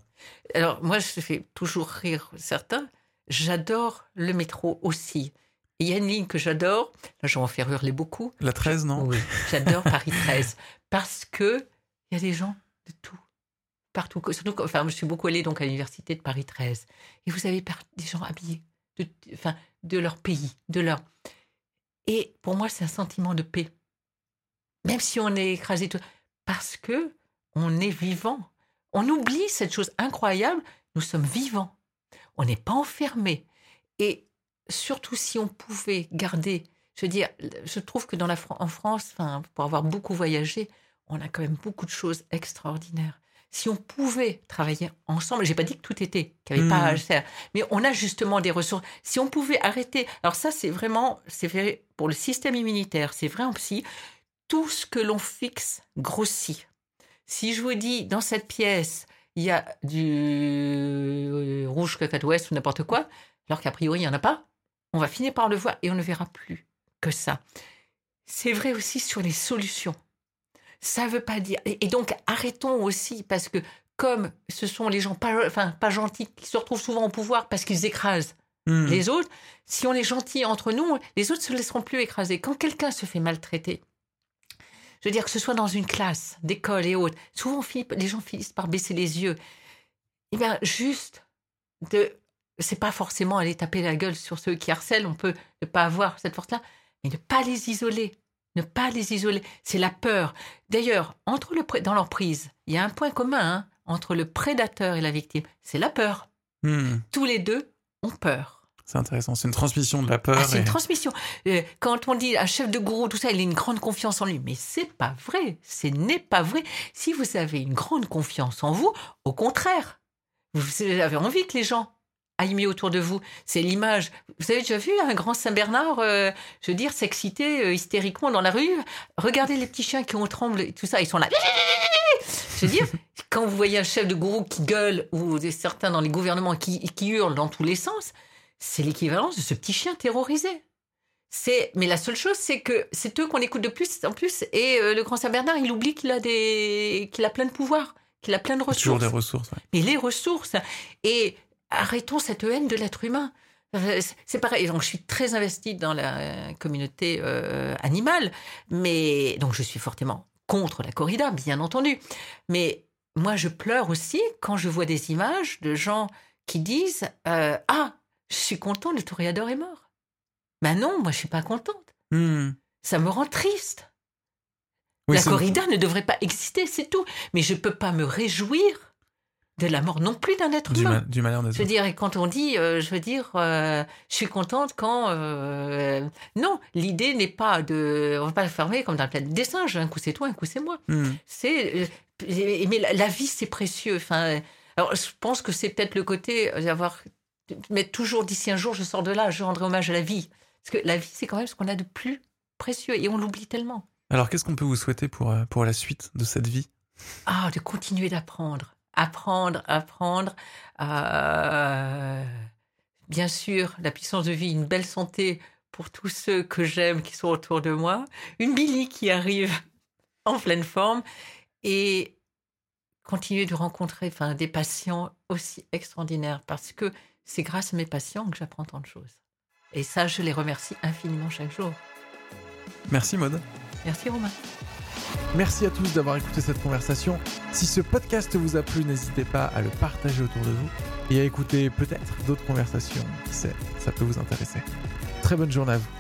Alors, moi, je fais toujours rire certains. J'adore le métro aussi. Il y a une ligne que j'adore. Là, je vais en faire hurler beaucoup. La 13, non? Oui. J'adore Paris 13. <laughs> Parce que il y a des gens de tout. Partout. Surtout, enfin, je suis beaucoup allée donc à l'université de Paris 13. Et vous avez des gens habillés de, enfin, de leur pays, de leur. Et pour moi, c'est un sentiment de paix. Même si on est écrasé tout. Parce que on est vivant. On oublie cette chose incroyable, nous sommes vivants. On n'est pas enfermés. Et surtout si on pouvait garder, je veux dire, je trouve que dans la, en France, enfin, pour avoir beaucoup voyagé, on a quand même beaucoup de choses extraordinaires. Si on pouvait travailler ensemble, j'ai pas dit que tout était, qu'il n'y avait pas à Mhm. faire, mais on a justement des ressources. Si on pouvait arrêter, alors ça c'est vraiment, c'est vrai pour le système immunitaire, c'est vrai en psy, tout ce que l'on fixe grossit. Si je vous dis dans cette pièce, il y a du euh, rouge cacahuète ou n'importe quoi, alors qu'a priori il n'y en a pas, on va finir par le voir et on ne verra plus que ça. C'est vrai aussi sur les solutions. Ça ne veut pas dire. Et, et donc arrêtons aussi parce que comme ce sont les gens pas, enfin, pas gentils qui se retrouvent souvent au pouvoir parce qu'ils écrasent Hmm. les autres, si on est gentil entre nous, les autres se laisseront plus écraser. Quand quelqu'un se fait maltraiter, je veux dire que ce soit dans une classe, d'école et autres, souvent finit- les gens finissent par baisser les yeux. Eh bien, juste de, c'est pas forcément aller taper la gueule sur ceux qui harcèlent, on peut ne pas avoir cette force-là, mais ne pas les isoler. Ne pas les isoler, c'est la peur. D'ailleurs, entre le dans l'emprise, il y a un point commun hein, entre le prédateur et la victime, c'est la peur. Hmm. Tous les deux ont peur. C'est intéressant. C'est une transmission de la peur. Ah, c'est et- une transmission. Quand on dit un chef de gourou, tout ça, il a une grande confiance en lui. Mais c'est pas vrai. Ce n'est pas vrai. Si vous avez une grande confiance en vous, au contraire, vous avez envie que les gens aillent mieux autour de vous. C'est l'image. Vous avez déjà vu un grand Saint-Bernard, euh, je veux dire, s'exciter euh, hystériquement dans la rue? Regardez les petits chiens qui ont tremble et tout ça, ils sont là. Je veux dire, quand vous voyez un chef de gourou qui gueule ou certains dans les gouvernements qui, qui hurlent dans tous les sens, c'est l'équivalence de ce petit chien terrorisé. C'est, mais la seule chose, c'est que c'est eux qu'on écoute de plus en plus. Et euh, le grand Saint-Bernard, il oublie qu'il a des, qu'il a plein de pouvoirs, qu'il a plein de Toujours ressources. des ressources. ouais. Mais les ressources. Et arrêtons cette haine de l'être humain. Euh, c'est- C'est pareil. Donc, je suis très investie dans la communauté euh, animale, mais donc je suis fortement contre la corrida, bien entendu. Mais moi, je pleure aussi quand je vois des images de gens qui disent euh, Ah, je suis content, le toréador est mort. Ben non, moi, je suis pas contente. Hmm. Ça me rend triste. Oui, la corrida ne devrait pas exister, c'est tout. Mais je peux pas me réjouir de la mort non plus d'un être du, humain. du malheur Je veux dire, et quand on dit, euh, je veux dire, euh, je suis contente quand. euh, non, l'idée n'est pas de. On va pas le fermer comme dans la planète des singes. Un coup c'est toi, un coup c'est moi. Hmm. C'est. mais la, la vie, c'est précieux. Enfin, alors, je pense que c'est peut-être le côté d'avoir. Mais toujours d'ici un jour, je sors de là, je rendrai hommage à la vie. Parce que la vie, c'est quand même ce qu'on a de plus précieux et on l'oublie tellement. Alors, qu'est-ce qu'on peut vous souhaiter pour, euh, pour la suite de cette vie? Ah, de continuer d'apprendre. Apprendre, apprendre. à- Bien sûr, la puissance de vie, une belle santé pour tous ceux que j'aime qui sont autour de moi. Une Billy qui arrive en pleine forme. Et continuer de rencontrer enfin, des patients aussi extraordinaires parce que c'est grâce à mes patients que j'apprends tant de choses. Et ça, je les remercie infiniment chaque jour. Merci Maud. Merci Romain. Merci à tous d'avoir écouté cette conversation. Si ce podcast vous a plu, n'hésitez pas à le partager autour de vous et à écouter peut-être d'autres conversations. Qui sait, ça peut vous intéresser. Très bonne journée à vous.